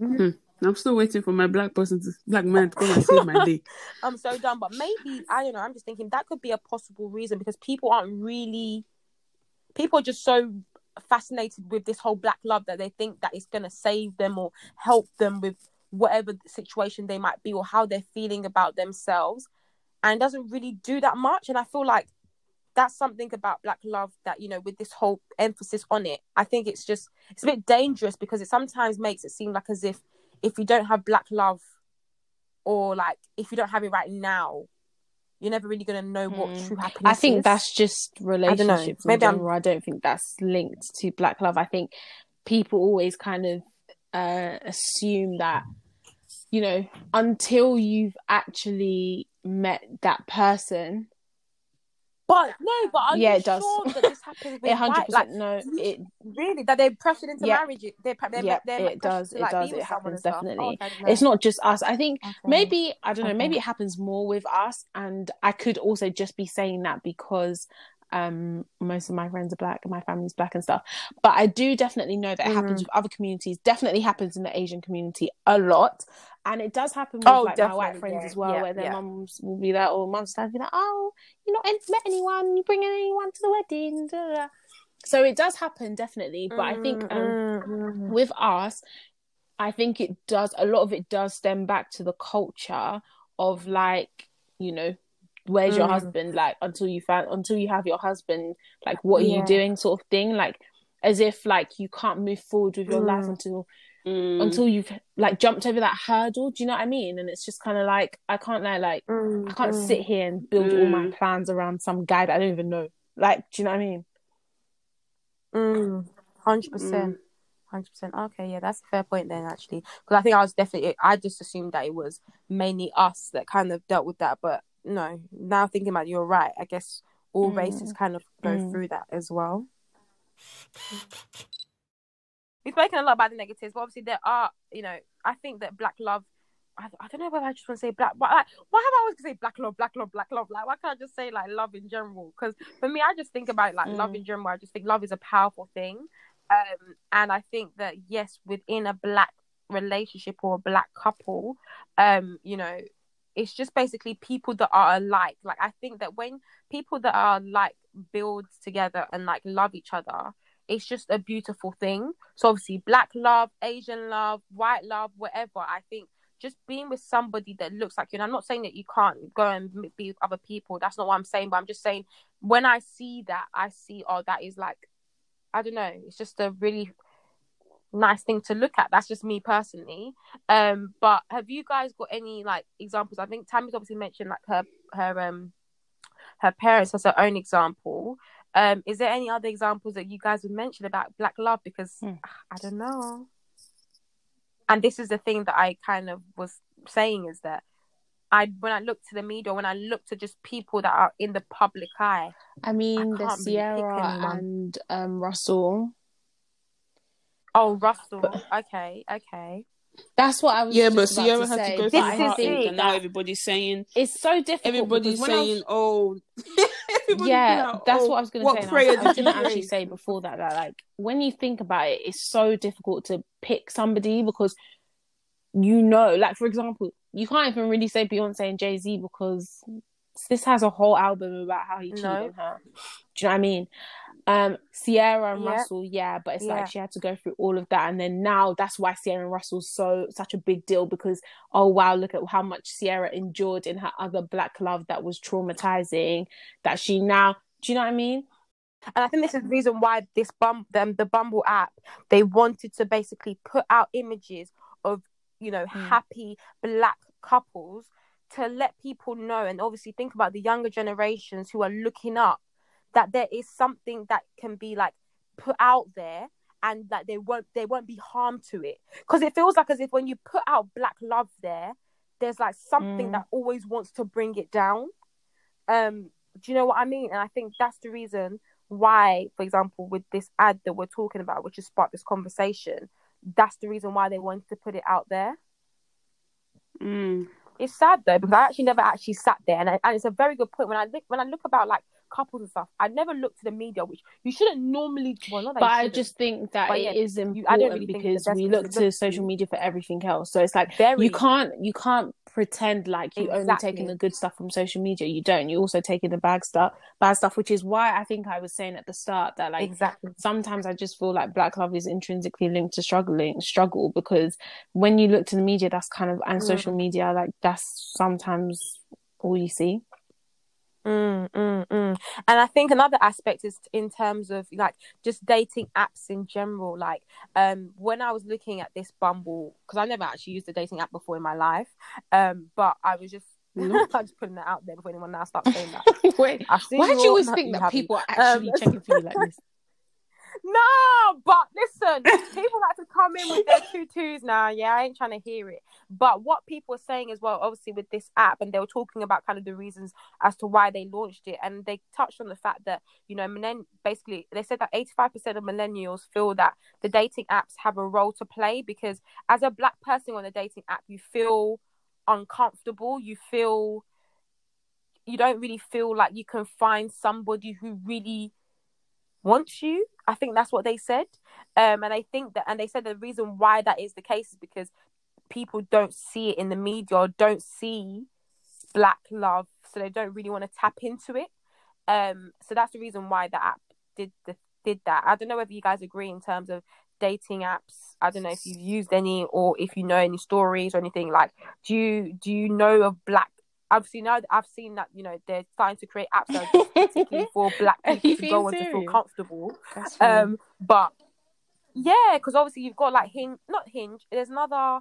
S3: Mm-hmm. Mm-hmm.
S1: I'm still waiting for my black person to black man to come and save my day. [laughs]
S3: I'm so done, but maybe I don't know. I'm just thinking that could be a possible reason because people aren't really, people are just so fascinated with this whole black love that they think that it's gonna save them or help them with whatever situation they might be or how they're feeling about themselves, and doesn't really do that much. And I feel like that's something about black love that you know with this whole emphasis on it i think it's just it's a bit dangerous because it sometimes makes it seem like as if if you don't have black love or like if you don't have it right now you're never really going to know what
S2: Mm.
S3: true happiness
S2: I think
S3: is.
S2: that's just relationships.
S3: Maybe
S2: in
S3: I'm-
S2: I don't think that's linked to black love. I think people always kind of uh, assume that you know until you've actually met that person,
S3: but no but are
S2: Yeah,
S3: you
S2: it does.
S3: sure that this happens [laughs] with
S2: hundred
S3: white like
S2: percent no, it
S3: really that they're pressured into
S2: Yeah.
S3: marriage they're, they're,
S2: yeah,
S3: they're
S2: it does,
S3: to,
S2: it
S3: like,
S2: does, it happens definitely.
S3: Oh, okay, I didn't know.
S2: it's not just us. I think
S3: Okay.
S2: maybe I don't know. Maybe it happens more with us, and I could also just be saying that because um most of my friends are black and my family's black and stuff. But I do definitely know that it happens
S3: Mhm.
S2: with other communities. Definitely happens in the Asian community a lot, and it does happen with
S3: Oh,
S2: like my white friends
S3: yeah,
S2: as well,
S3: yeah,
S2: where their
S3: yeah.
S2: mums will be like, or mums will be like, oh, you not met anyone, you bringing anyone to the wedding, so it does happen definitely. But I think um
S3: Mm, mm, mm.
S2: with us, I think it does a lot of it does stem back to the culture of like, you know, where's your
S3: Mm.
S2: husband? Like until you find until you have your husband, like what are you doing sort of thing. Like as if like you can't move forward with your life
S3: Mm.
S2: until
S1: Mm.
S2: until you've like jumped over that hurdle. Do you know what I mean? And it's just kind of like I can't lie, like
S3: Mm,
S2: I can't
S3: mm.
S2: sit here and build all my
S1: Mm.
S2: plans around some guy that I don't even know. Like, do you know what I mean?
S3: Mm, hundred percent, hundred percent. Okay, yeah, that's a fair point then, actually. Because I think I was definitely, I just assumed that it was mainly us that kind of dealt with that, but no. Now thinking about, it, you're right. I guess all
S2: Mm.
S3: races kind of go
S2: Mm.
S3: through that as well. We've spoken a lot about the negatives, but obviously there are, you know, I think that black love. I, I don't know whether I just want to say black, but like, why have I always say black love, black love, black love? Like, why can't I just say like love in general? Because for me, I just think about like love
S2: Mm.
S3: in general. I just think love is a powerful thing, um, and I think that yes, within a black relationship or a black couple, um, you know, it's just basically people that are alike. Like I think that when people that are like build together and like love each other, it's just a beautiful thing. So obviously, black love, Asian love, white love, whatever. I think just being with somebody that looks like you. And I'm not saying that you can't go and be with other people. That's not what I'm saying. But I'm just saying when I see that, I see oh that is like, I don't know. It's just a really nice thing to look at. That's just me personally. Um, but have you guys got any like examples? I think Tammy's obviously mentioned like her her um her parents as her own example. Um, is there any other examples that you guys would mention about black love? Because hmm. [sighs] I don't know. And this is the thing that I kind of was saying is that I when I look to the media, when I look to just people that are in the public eye.
S2: I mean, I the Ciara really and um, Russell
S3: Oh, Russell. But, okay, okay.
S2: That's what I was.
S1: Yeah, but Ciara had say. to go through the thing, and now everybody's saying
S2: it's so difficult.
S1: Everybody's saying, was... "Oh, [laughs]
S2: yeah." Like, that's oh, what I was going to say. I, was, I didn't actually say before that that like when you think about it, it's so difficult to pick somebody because you know, like for example, you can't even really say Beyonce and Jay Z because this has a whole album about how he cheated no. on her. Do you know what I mean? Um, Ciara and Russell, yeah, but it's yeah. like she had to go through all of that, and then now that's why Ciara and Russell's so such a big deal because oh wow, look at how much Ciara endured in her other black love that was traumatizing. That she now, do you know what I mean?
S3: And I think this is the reason why this bum them the Bumble app they wanted to basically put out images of you know mm. happy black couples to let people know and obviously think about the younger generations who are looking up that there is something that can be like put out there and that they won't they won't be harmed to it. Because it feels like as if when you put out black love there there's like something mm. that always wants to bring it down. Um do you know what i mean? And i think that's the reason why for example with this ad that we're talking about which has sparked this conversation that's the reason why they wanted to put it out there.
S1: Mm.
S3: it's sad though because i actually never actually sat there and, I, and it's a very good point. When i look when i look about like couples and stuff. I never looked to the media, which you shouldn't normally. Well, not
S2: but I just think that but it yeah, is important you, I don't really because we look to social media for everything else. So it's like Very. you can't you can't pretend like you exactly. only taking the good stuff from social media. You don't. You also taking the bad stuff, bad stuff, which is why I think I was saying at the start that like
S3: exactly
S2: sometimes I just feel like black love is intrinsically linked to struggling struggle because when you look to the media, that's kind of and mm. social media like that's sometimes all you see.
S3: Mm, mm, mm. And I think another aspect is in terms of like just dating apps in general. Like um, when I was looking at this Bumble, because I never actually used a dating app before in my life, um, but I was just [laughs] [laughs] I'm just putting that out there before anyone now starts saying that. [laughs]
S2: Wait, why do you always think that people are actually um, checking for you like this?
S3: No, but listen, people like to come in with their tutus now. Yeah, I ain't trying to hear it. But what people are saying as well, obviously with this app, and they were talking about kind of the reasons as to why they launched it, and they touched on the fact that you know, millenn- basically, they said that eighty-five percent of millennials feel that the dating apps have a role to play because as a black person on a dating app, you feel uncomfortable, you feel you don't really feel like you can find somebody who really wants you. I think that's what they said. Um, and I think that, and they said the reason why that is the case is because people don't see it in the media or don't see black love, so they don't really want to tap into it. Um, so that's the reason why the app did the, did that. I don't know whether you guys agree in terms of dating apps. I don't know if you've used any or if you know any stories or anything like. Do you do you know of black obviously now that I've seen that you know they're starting to create apps that are particularly [laughs] for black people to go on to feel comfortable. Um, but yeah, because obviously you've got like Hinge, not Hinge. There's another.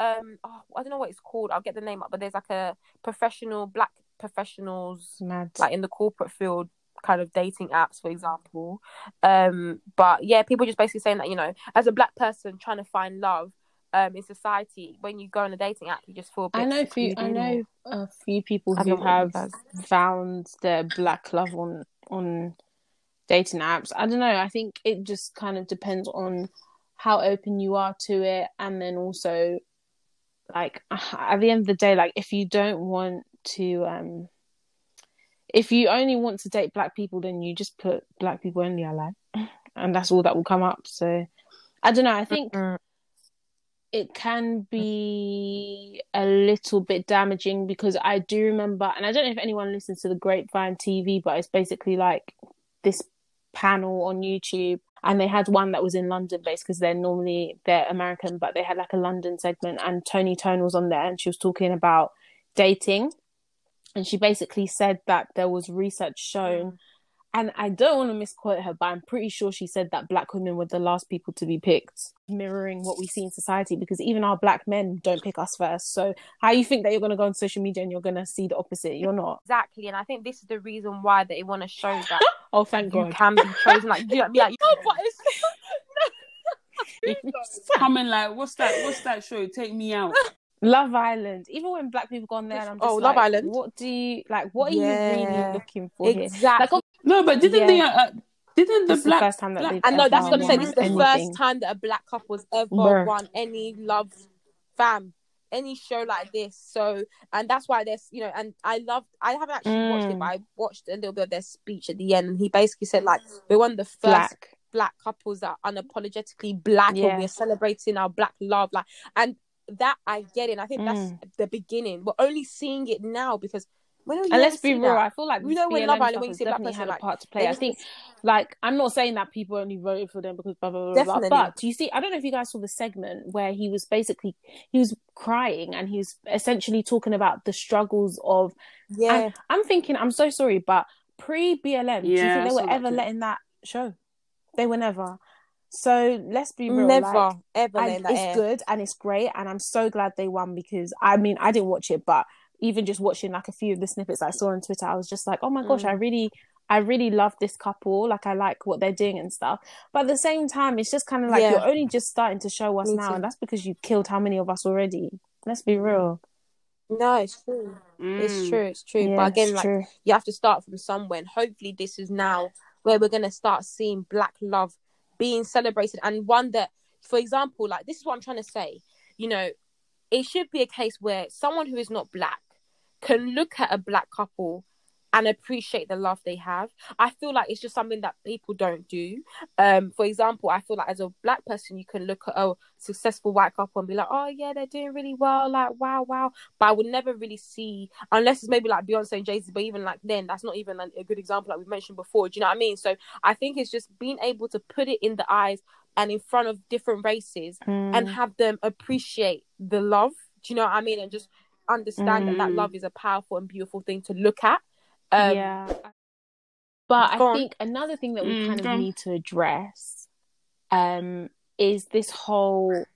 S3: Um, oh, I don't know what it's called. I'll get the name up, but there's like a professional black professionals,
S2: Mad.
S3: like in the corporate field, kind of dating apps, for example. Um, but yeah, people just basically saying that you know, as a black person trying to find love, um in society when you go on a dating app you just feel
S2: I know few I know a few people who have found their black love on on dating apps. I don't know, I think it just kind of depends on how open you are to it and then also like [sighs] at the end of the day like if you don't want to um if you only want to date black people then you just put black people only I like and that's all that will come up. So I don't know I think mm-hmm it can mm. be a little bit damaging because I do remember, and I don't know if anyone listens to the Grapevine TV, but it's basically like this panel on YouTube, and they had one that was in London based because they're normally they're American, but they had like a London segment, and Toni Tone was on there, and she was talking about dating, and she basically said that there was research shown mm. And I don't want to misquote her, but I'm pretty sure she said that black women were the last people to be picked, mirroring what we see in society. Because even our black men don't pick us first. So how you think that you're going to go on social media and you're going to see the opposite? You're not
S3: exactly. And I think this is the reason why they want to show [laughs] that.
S2: oh, thank
S3: you
S2: God.
S3: can be chosen. Like, yeah, [laughs] yeah.
S1: No, but [laughs] it's coming like, what's that? What's that show? Take me out.
S2: Love Island. Even when black people go on there, and I'm just
S3: Oh,
S2: like,
S3: Love Island.
S2: What do you like? What are you really looking for here?
S3: Exactly.
S2: Like,
S1: No, but didn't
S2: Yeah.
S1: they? Uh, didn't the
S2: That's
S1: black?
S2: the first time that
S1: black-
S2: they've
S3: I know that's
S2: ever
S3: what I'm saying. This is the
S2: won
S3: first time that a black couple couple's ever
S2: Bruh.
S3: won any love fam, any show like this. So, and that's why there's, you know, and I loved. I haven't actually watched it,
S2: Mm.
S3: but I watched a little bit of their speech at the end, and he basically said like we're one of the first
S2: black.
S3: black couples that are unapologetically black
S2: Yeah.
S3: and we're celebrating our black love like and that I get it and I think that's
S2: Mm.
S3: the beginning we're only seeing it now because when are you
S2: And let's be real,
S3: that?
S2: I feel like
S3: We know when Love Island, when you see a black person,
S2: had a
S3: like,
S2: part to play. I think, like, I'm not saying that people only voted for them because blah blah blah, blah, blah.
S3: Definitely.
S2: But do you see? I don't know if you guys saw the segment where he was basically he was crying and he was essentially talking about the struggles of.
S3: yeah
S2: I'm thinking, I'm so sorry, but pre BLM, do you think they were ever
S1: too.
S2: letting that show? They were never. So let's be real.
S3: never
S2: like,
S3: ever
S2: I, it's
S3: air.
S2: good and it's great and i'm so glad they won because i mean i didn't watch it but even just watching like a few of the snippets i saw on twitter i was just like oh my gosh i
S3: Mm.
S2: really i really love this couple like i like what they're doing and stuff but at the same time it's just kind of like
S3: Yeah.
S2: you're only just starting to show us
S3: Me
S2: now
S3: too.
S2: and that's because you killed how many of us already let's be real
S3: no it's true it's
S1: Mm.
S3: true it's true
S2: yeah,
S3: but again like
S2: true.
S3: you have to start from somewhere and hopefully this is now where we're going to start seeing black love being celebrated and one that for example like this is what i'm trying to say you know it should be a case where someone who is not black can look at a black couple and appreciate the love they have. I feel like it's just something that people don't do. Um for example i feel like as a black person you can look at a successful white couple and be like oh yeah they're doing really well. Like wow wow. But i would never really see unless it's maybe like beyonce and jay-z but even like then that's not even a good example like we mentioned before. Do you know what i mean? So i think it's just being able to put it in the eyes and in front of different races
S2: Mm.
S3: and have them appreciate the love. Do you know what i mean? And just understand that that
S1: Mm.
S3: love is a powerful and beautiful thing to look at um,
S2: yeah but i think another thing that we
S1: Mm,
S2: kind of need to address um is this whole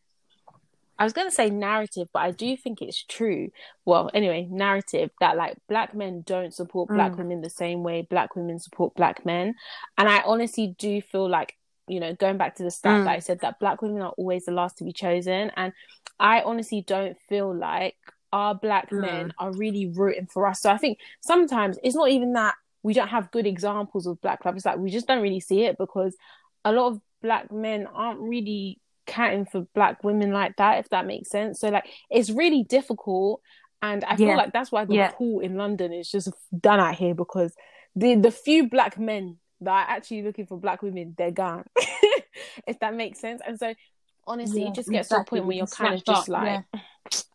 S2: I was going to say narrative, but I do think it's true. Well, anyway, narrative that like black men don't support black
S3: Mm.
S2: women the same way black women support black men. And I honestly do feel like, you know, going back to the stat
S3: Mm.
S2: that I said that black women are always the last to be chosen. And I honestly don't feel like our black
S3: Mm.
S2: men are really rooting for us. So I think sometimes it's not even that we don't have good examples of black love. It's like we just don't really see it because a lot of black men aren't really counting for black women like that, if that makes sense. So like it's really difficult. And I feel like that's why the
S3: Yeah.
S2: pool in London is just done out here because the the few black men that are actually looking for black women, they're gone. [laughs] if that makes sense. And so honestly,
S3: Yeah,
S2: it just gets to a point where you're kind of just
S3: up,
S2: like,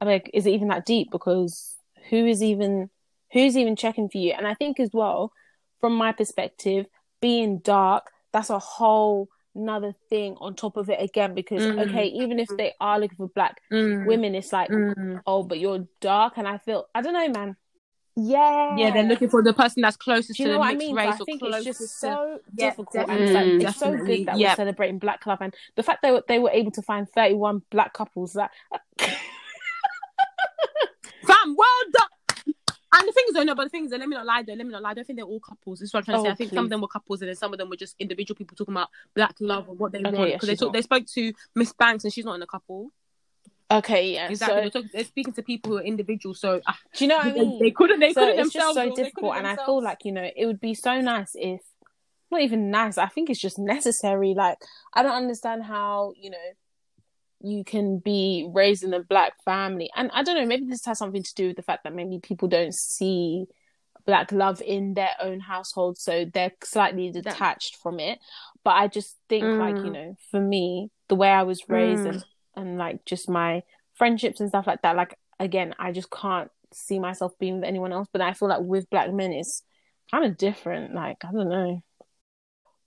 S2: I'm like, is it even that deep? Because who is even who's even checking for you? And I think as well, from my perspective, being dark, that's a whole another thing on top of it again. Because
S3: Mm.
S2: okay, even if they are looking for black
S3: Mm.
S2: women, it's like,
S3: Mm.
S2: oh, but you're dark, and I feel I don't know, man. Yeah,
S3: Yeah, they're looking for the person that's closest
S2: Do you
S3: to
S2: know
S3: the
S2: what I mean? So
S3: race
S2: I
S3: or
S2: think it's just
S3: to-
S2: so
S3: Yeah,
S2: difficult, and
S1: definitely,
S2: it's so good that
S3: Yeah.
S2: we're celebrating Black love, and the fact they were they were able to find thirty one black couples that. [laughs]
S3: Fam, well done. And the thing is, though, no, but the thing is, let me not lie, though, let me not lie. I don't think they're all couples. This is what I'm trying to say.
S2: Oh,
S3: I think some of them were couples, and then some of them were just individual people talking about black love and what they
S2: Okay,
S3: want.
S2: yeah,
S3: Because they
S2: she's
S3: talk, they spoke to Miss Banks, and she's not in a couple.
S2: Okay, yeah.
S3: Exactly.
S2: So
S3: they're, speaking to people who are individuals. So ah,
S2: do you know what I
S3: they,
S2: mean?
S3: they couldn't. They
S2: so
S3: couldn't
S2: it's just
S3: themselves.
S2: so
S3: they couldn't
S2: difficult, and I feel like you know it would be so nice if not even nice. I think it's just necessary. Like I don't understand how you know you can be raised in a black family, and I don't know. Maybe this has something to do with the fact that maybe people don't see black love in their own household, so they're slightly detached from it. But I just think, like you
S3: Mm.
S2: know, for me, the way I was raised,
S3: Mm.
S2: and and like just my friendships and stuff like that. Like again, I just can't see myself being with anyone else. But I feel like with black men, it's kind of different. Like I don't know.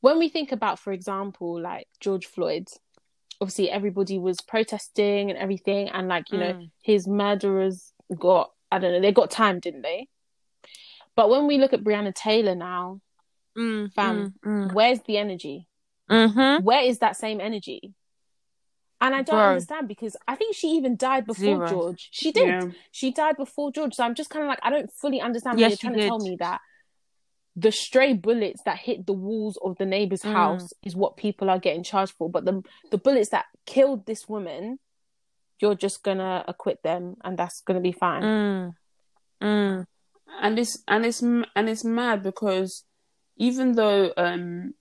S2: When we think about, for example, like George Floyd, obviously everybody was protesting and everything, and like you know
S3: Mm.
S2: his murderers got I don't know they got time, didn't they? But when we look at Breonna Taylor now,
S3: Mm,
S2: Fam,
S3: mm,
S2: where's the energy?
S3: mm. Mhm.
S2: Where is that same energy? And I don't
S3: Bro.
S2: understand because I think she even died before
S3: Zero.
S2: George. She did.
S1: Yeah.
S2: She died before George. So I'm just kind of like, I don't fully understand
S3: Yeah,
S2: when you're
S3: she
S2: trying to tell
S3: did.
S2: me that the stray bullets that hit the walls of the neighbor's
S3: Mm.
S2: house is what people are getting charged for. But the the bullets that killed this woman, you're just gonna acquit them, and that's gonna be fine.
S3: Mm. Mm.
S1: and it's and it's and it's mad because even though um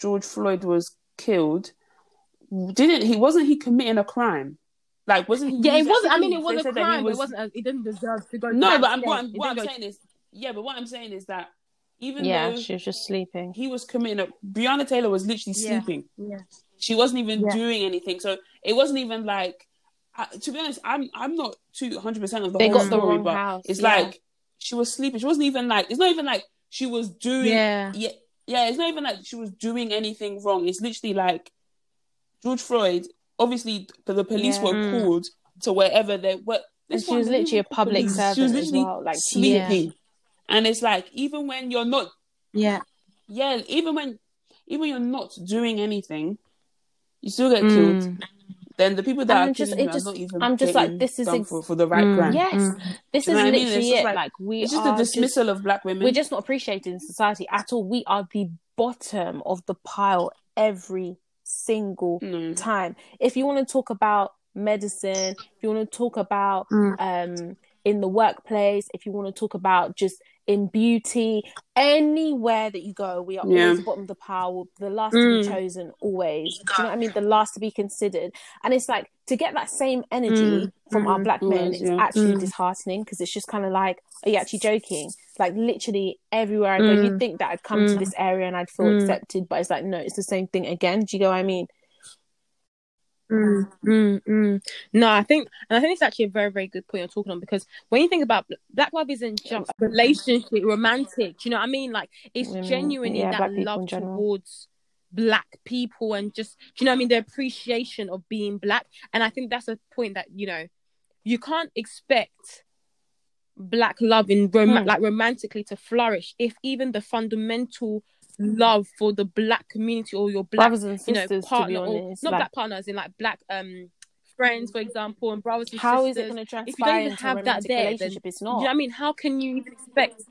S1: George Floyd was killed, didn't he wasn't he committing a crime? Like wasn't he?
S3: Yeah, it wasn't. I mean, it
S1: they
S3: was a
S1: said he
S3: crime.
S1: was-
S3: It wasn't. A, it didn't deserve to go.
S1: No,
S3: that
S1: but I'm, what. I'm, what I'm
S3: didn't go-
S1: saying is, yeah, but what I'm saying is that even
S2: yeah,
S1: though
S2: she was just sleeping.
S1: he was committing a, Breonna Taylor was literally
S3: Yeah.
S1: sleeping.
S3: Yeah.
S1: She wasn't even
S3: Yeah.
S1: doing anything, so it wasn't even like. I, to be honest, I'm I'm not two hundred percent of the
S2: They
S1: whole
S2: got the
S1: story,
S2: wrong
S1: but
S2: house,
S1: it's
S2: yeah.
S1: like she was sleeping. She wasn't even like it's not even like she was doing
S3: Yeah.
S1: yeah, yeah, it's not even like she was doing anything wrong. It's literally like George Floyd. Obviously, the police
S2: Yeah.
S1: were
S3: Mm.
S1: called to wherever they were.
S2: And
S1: This
S2: she was literally a public
S1: police.
S2: servant
S1: She was
S2: as
S1: literally
S2: well, like,
S1: sleeping, and it's like even when you're not,
S3: Yeah.
S1: yeah, even when even when you're not doing anything, you still get
S3: Mm.
S1: killed. Then the people that
S2: And
S1: are
S2: just-
S1: killing
S2: it
S1: you
S2: just-
S1: not even.
S2: I'm just like, this is ex-
S1: for, for the right
S3: Mm.
S1: crime.
S2: Yes,
S3: Mm.
S2: this
S1: you
S2: is
S1: know what I mean?
S2: Literally
S1: just
S2: it.
S1: like-
S2: Like, we
S1: It's just
S2: are
S1: a dismissal of black women.
S2: we're just not appreciated in society at all. We are the bottom of the pile every single
S1: no.
S2: time. If you want to talk about medicine, if you want to talk about
S3: Mm.
S2: um in the workplace, if you want to talk about just in beauty, anywhere that you go, we are
S1: Yeah.
S2: always the bottom of the pile, the last to be
S3: Mm.
S2: chosen, always. Do you know what I mean? The last to be considered. And it's like to get that same energy
S3: Mm.
S2: from our
S3: Mm.
S2: black men,
S1: Always,
S2: it's
S1: yeah.
S2: actually
S3: Mm.
S2: disheartening because it's just kind of like, are you actually joking? Like literally everywhere I go,
S3: Mm.
S2: you'd think that I'd come to
S3: Mm.
S2: this area and I'd feel
S3: Mm.
S2: accepted, but it's like, no, it's the same thing again. Do you get what I mean?
S3: Mm, mm, mm. No, I think, and I think it's actually a very, very good point you're talking on because when you think about black love, isn't just relationship, romantic. Do you know what I mean? Like it's genuinely
S2: yeah,
S3: that love towards black people and just, do you know what I mean? The appreciation of being black, and I think that's a point that you know you can't expect black love in rom-
S2: Hmm.
S3: like romantically to flourish if even the fundamental love for the black community or your black
S2: Brothers and
S3: you know,
S2: sisters, to
S3: partner or not
S2: like,
S3: black partners in like black um friends, for example, and brothers and
S2: how is
S3: sisters.
S2: it going to
S3: If you don't even have that there, then-?
S2: It's
S3: Do you
S2: not.
S3: know I mean? How can you even expect?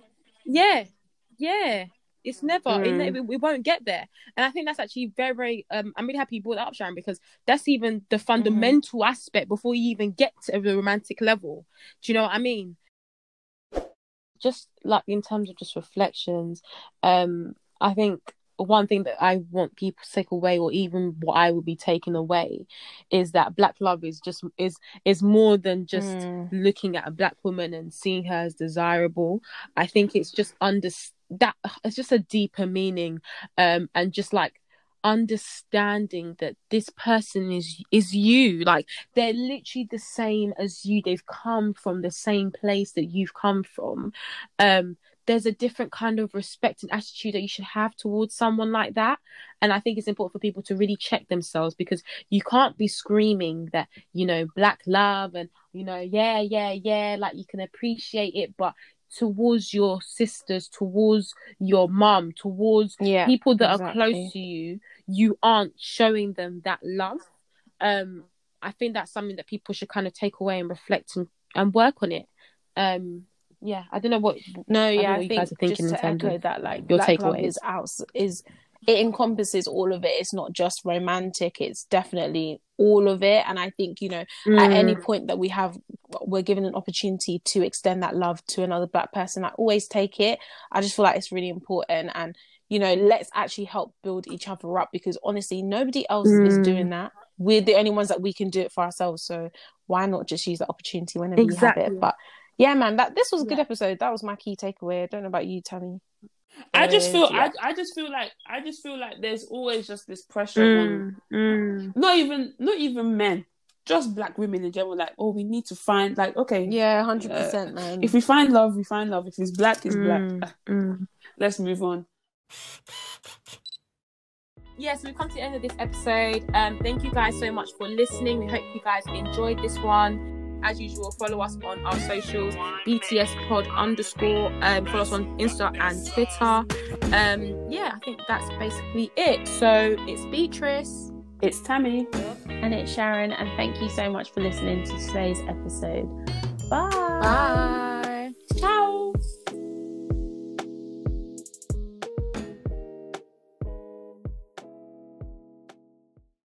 S3: Yeah, yeah. It's never.
S1: Mm.
S3: ne- we won't get there, and I think that's actually very, very. Um, I'm really happy you brought that up, Sharon, because that's even the fundamental aspect before you even get to the romantic level. Do you know what I mean? Just like in terms of just reflections, um, I think one thing that I want people to take away, or even what I would be taking away, is that black love is just is is more than just
S2: Mm.
S3: looking at a black woman and seeing her as desirable. I think it's just under that it's just a deeper meaning, um, and just like understanding that this person is is you. Like they're literally the same as you. They've come from the same place that you've come from. Um there's a different kind of respect and attitude that you should have towards someone like that. And i think it's important for people to really check themselves because you can't be screaming that you know black love and you know yeah yeah yeah like you can appreciate it but towards your sisters towards your mom, towards
S2: Yeah.
S3: people that are close to you you aren't showing them that love. Um i think that's something that people should kind of take away and reflect and, and work on it. Um yeah i don't know what
S2: No, yeah, I, think
S3: guys are thinking
S2: just to echo
S3: of
S2: that, like
S3: your
S2: black love is out is it encompasses all of it. It's not just romantic. It's definitely all of it. And I think you know, at
S3: Mm.
S2: any point that we have, we're given an opportunity to extend that love to another black person. I always take it. I just feel like it's really important, and you know, let's actually help build each other up because honestly, nobody else is
S3: Mm.
S2: doing that. We're the only ones that we can do it for ourselves. So why not just use that opportunity whenever you have it? But yeah, man, that this was a good
S3: Yeah.
S2: episode. That was my key takeaway. I don't know about you, Tammy.
S1: I just feel
S2: Yeah.
S1: I, I just feel like I just feel like there's always just this pressure on
S3: Mm, mm,
S1: not even not even men just black women in general. Like, oh, we need to find like, okay,
S2: Yeah, hundred percent, man.
S1: if we find love, we find love. If it's black, it's
S3: Mm,
S1: black.
S3: mm.
S1: Let's move on.
S3: yeah, so we've come to the end of this episode. Um, thank you guys so much for listening. We hope you guys enjoyed this one. As usual, follow us on our socials, BTS Pod underscore. Um, follow us on Insta and Twitter. Um, yeah, I think that's basically it. So it's Beatrice.
S1: It's Tammy.
S2: and it's Sharon, and thank you so much for listening to today's episode. Bye.
S3: Bye.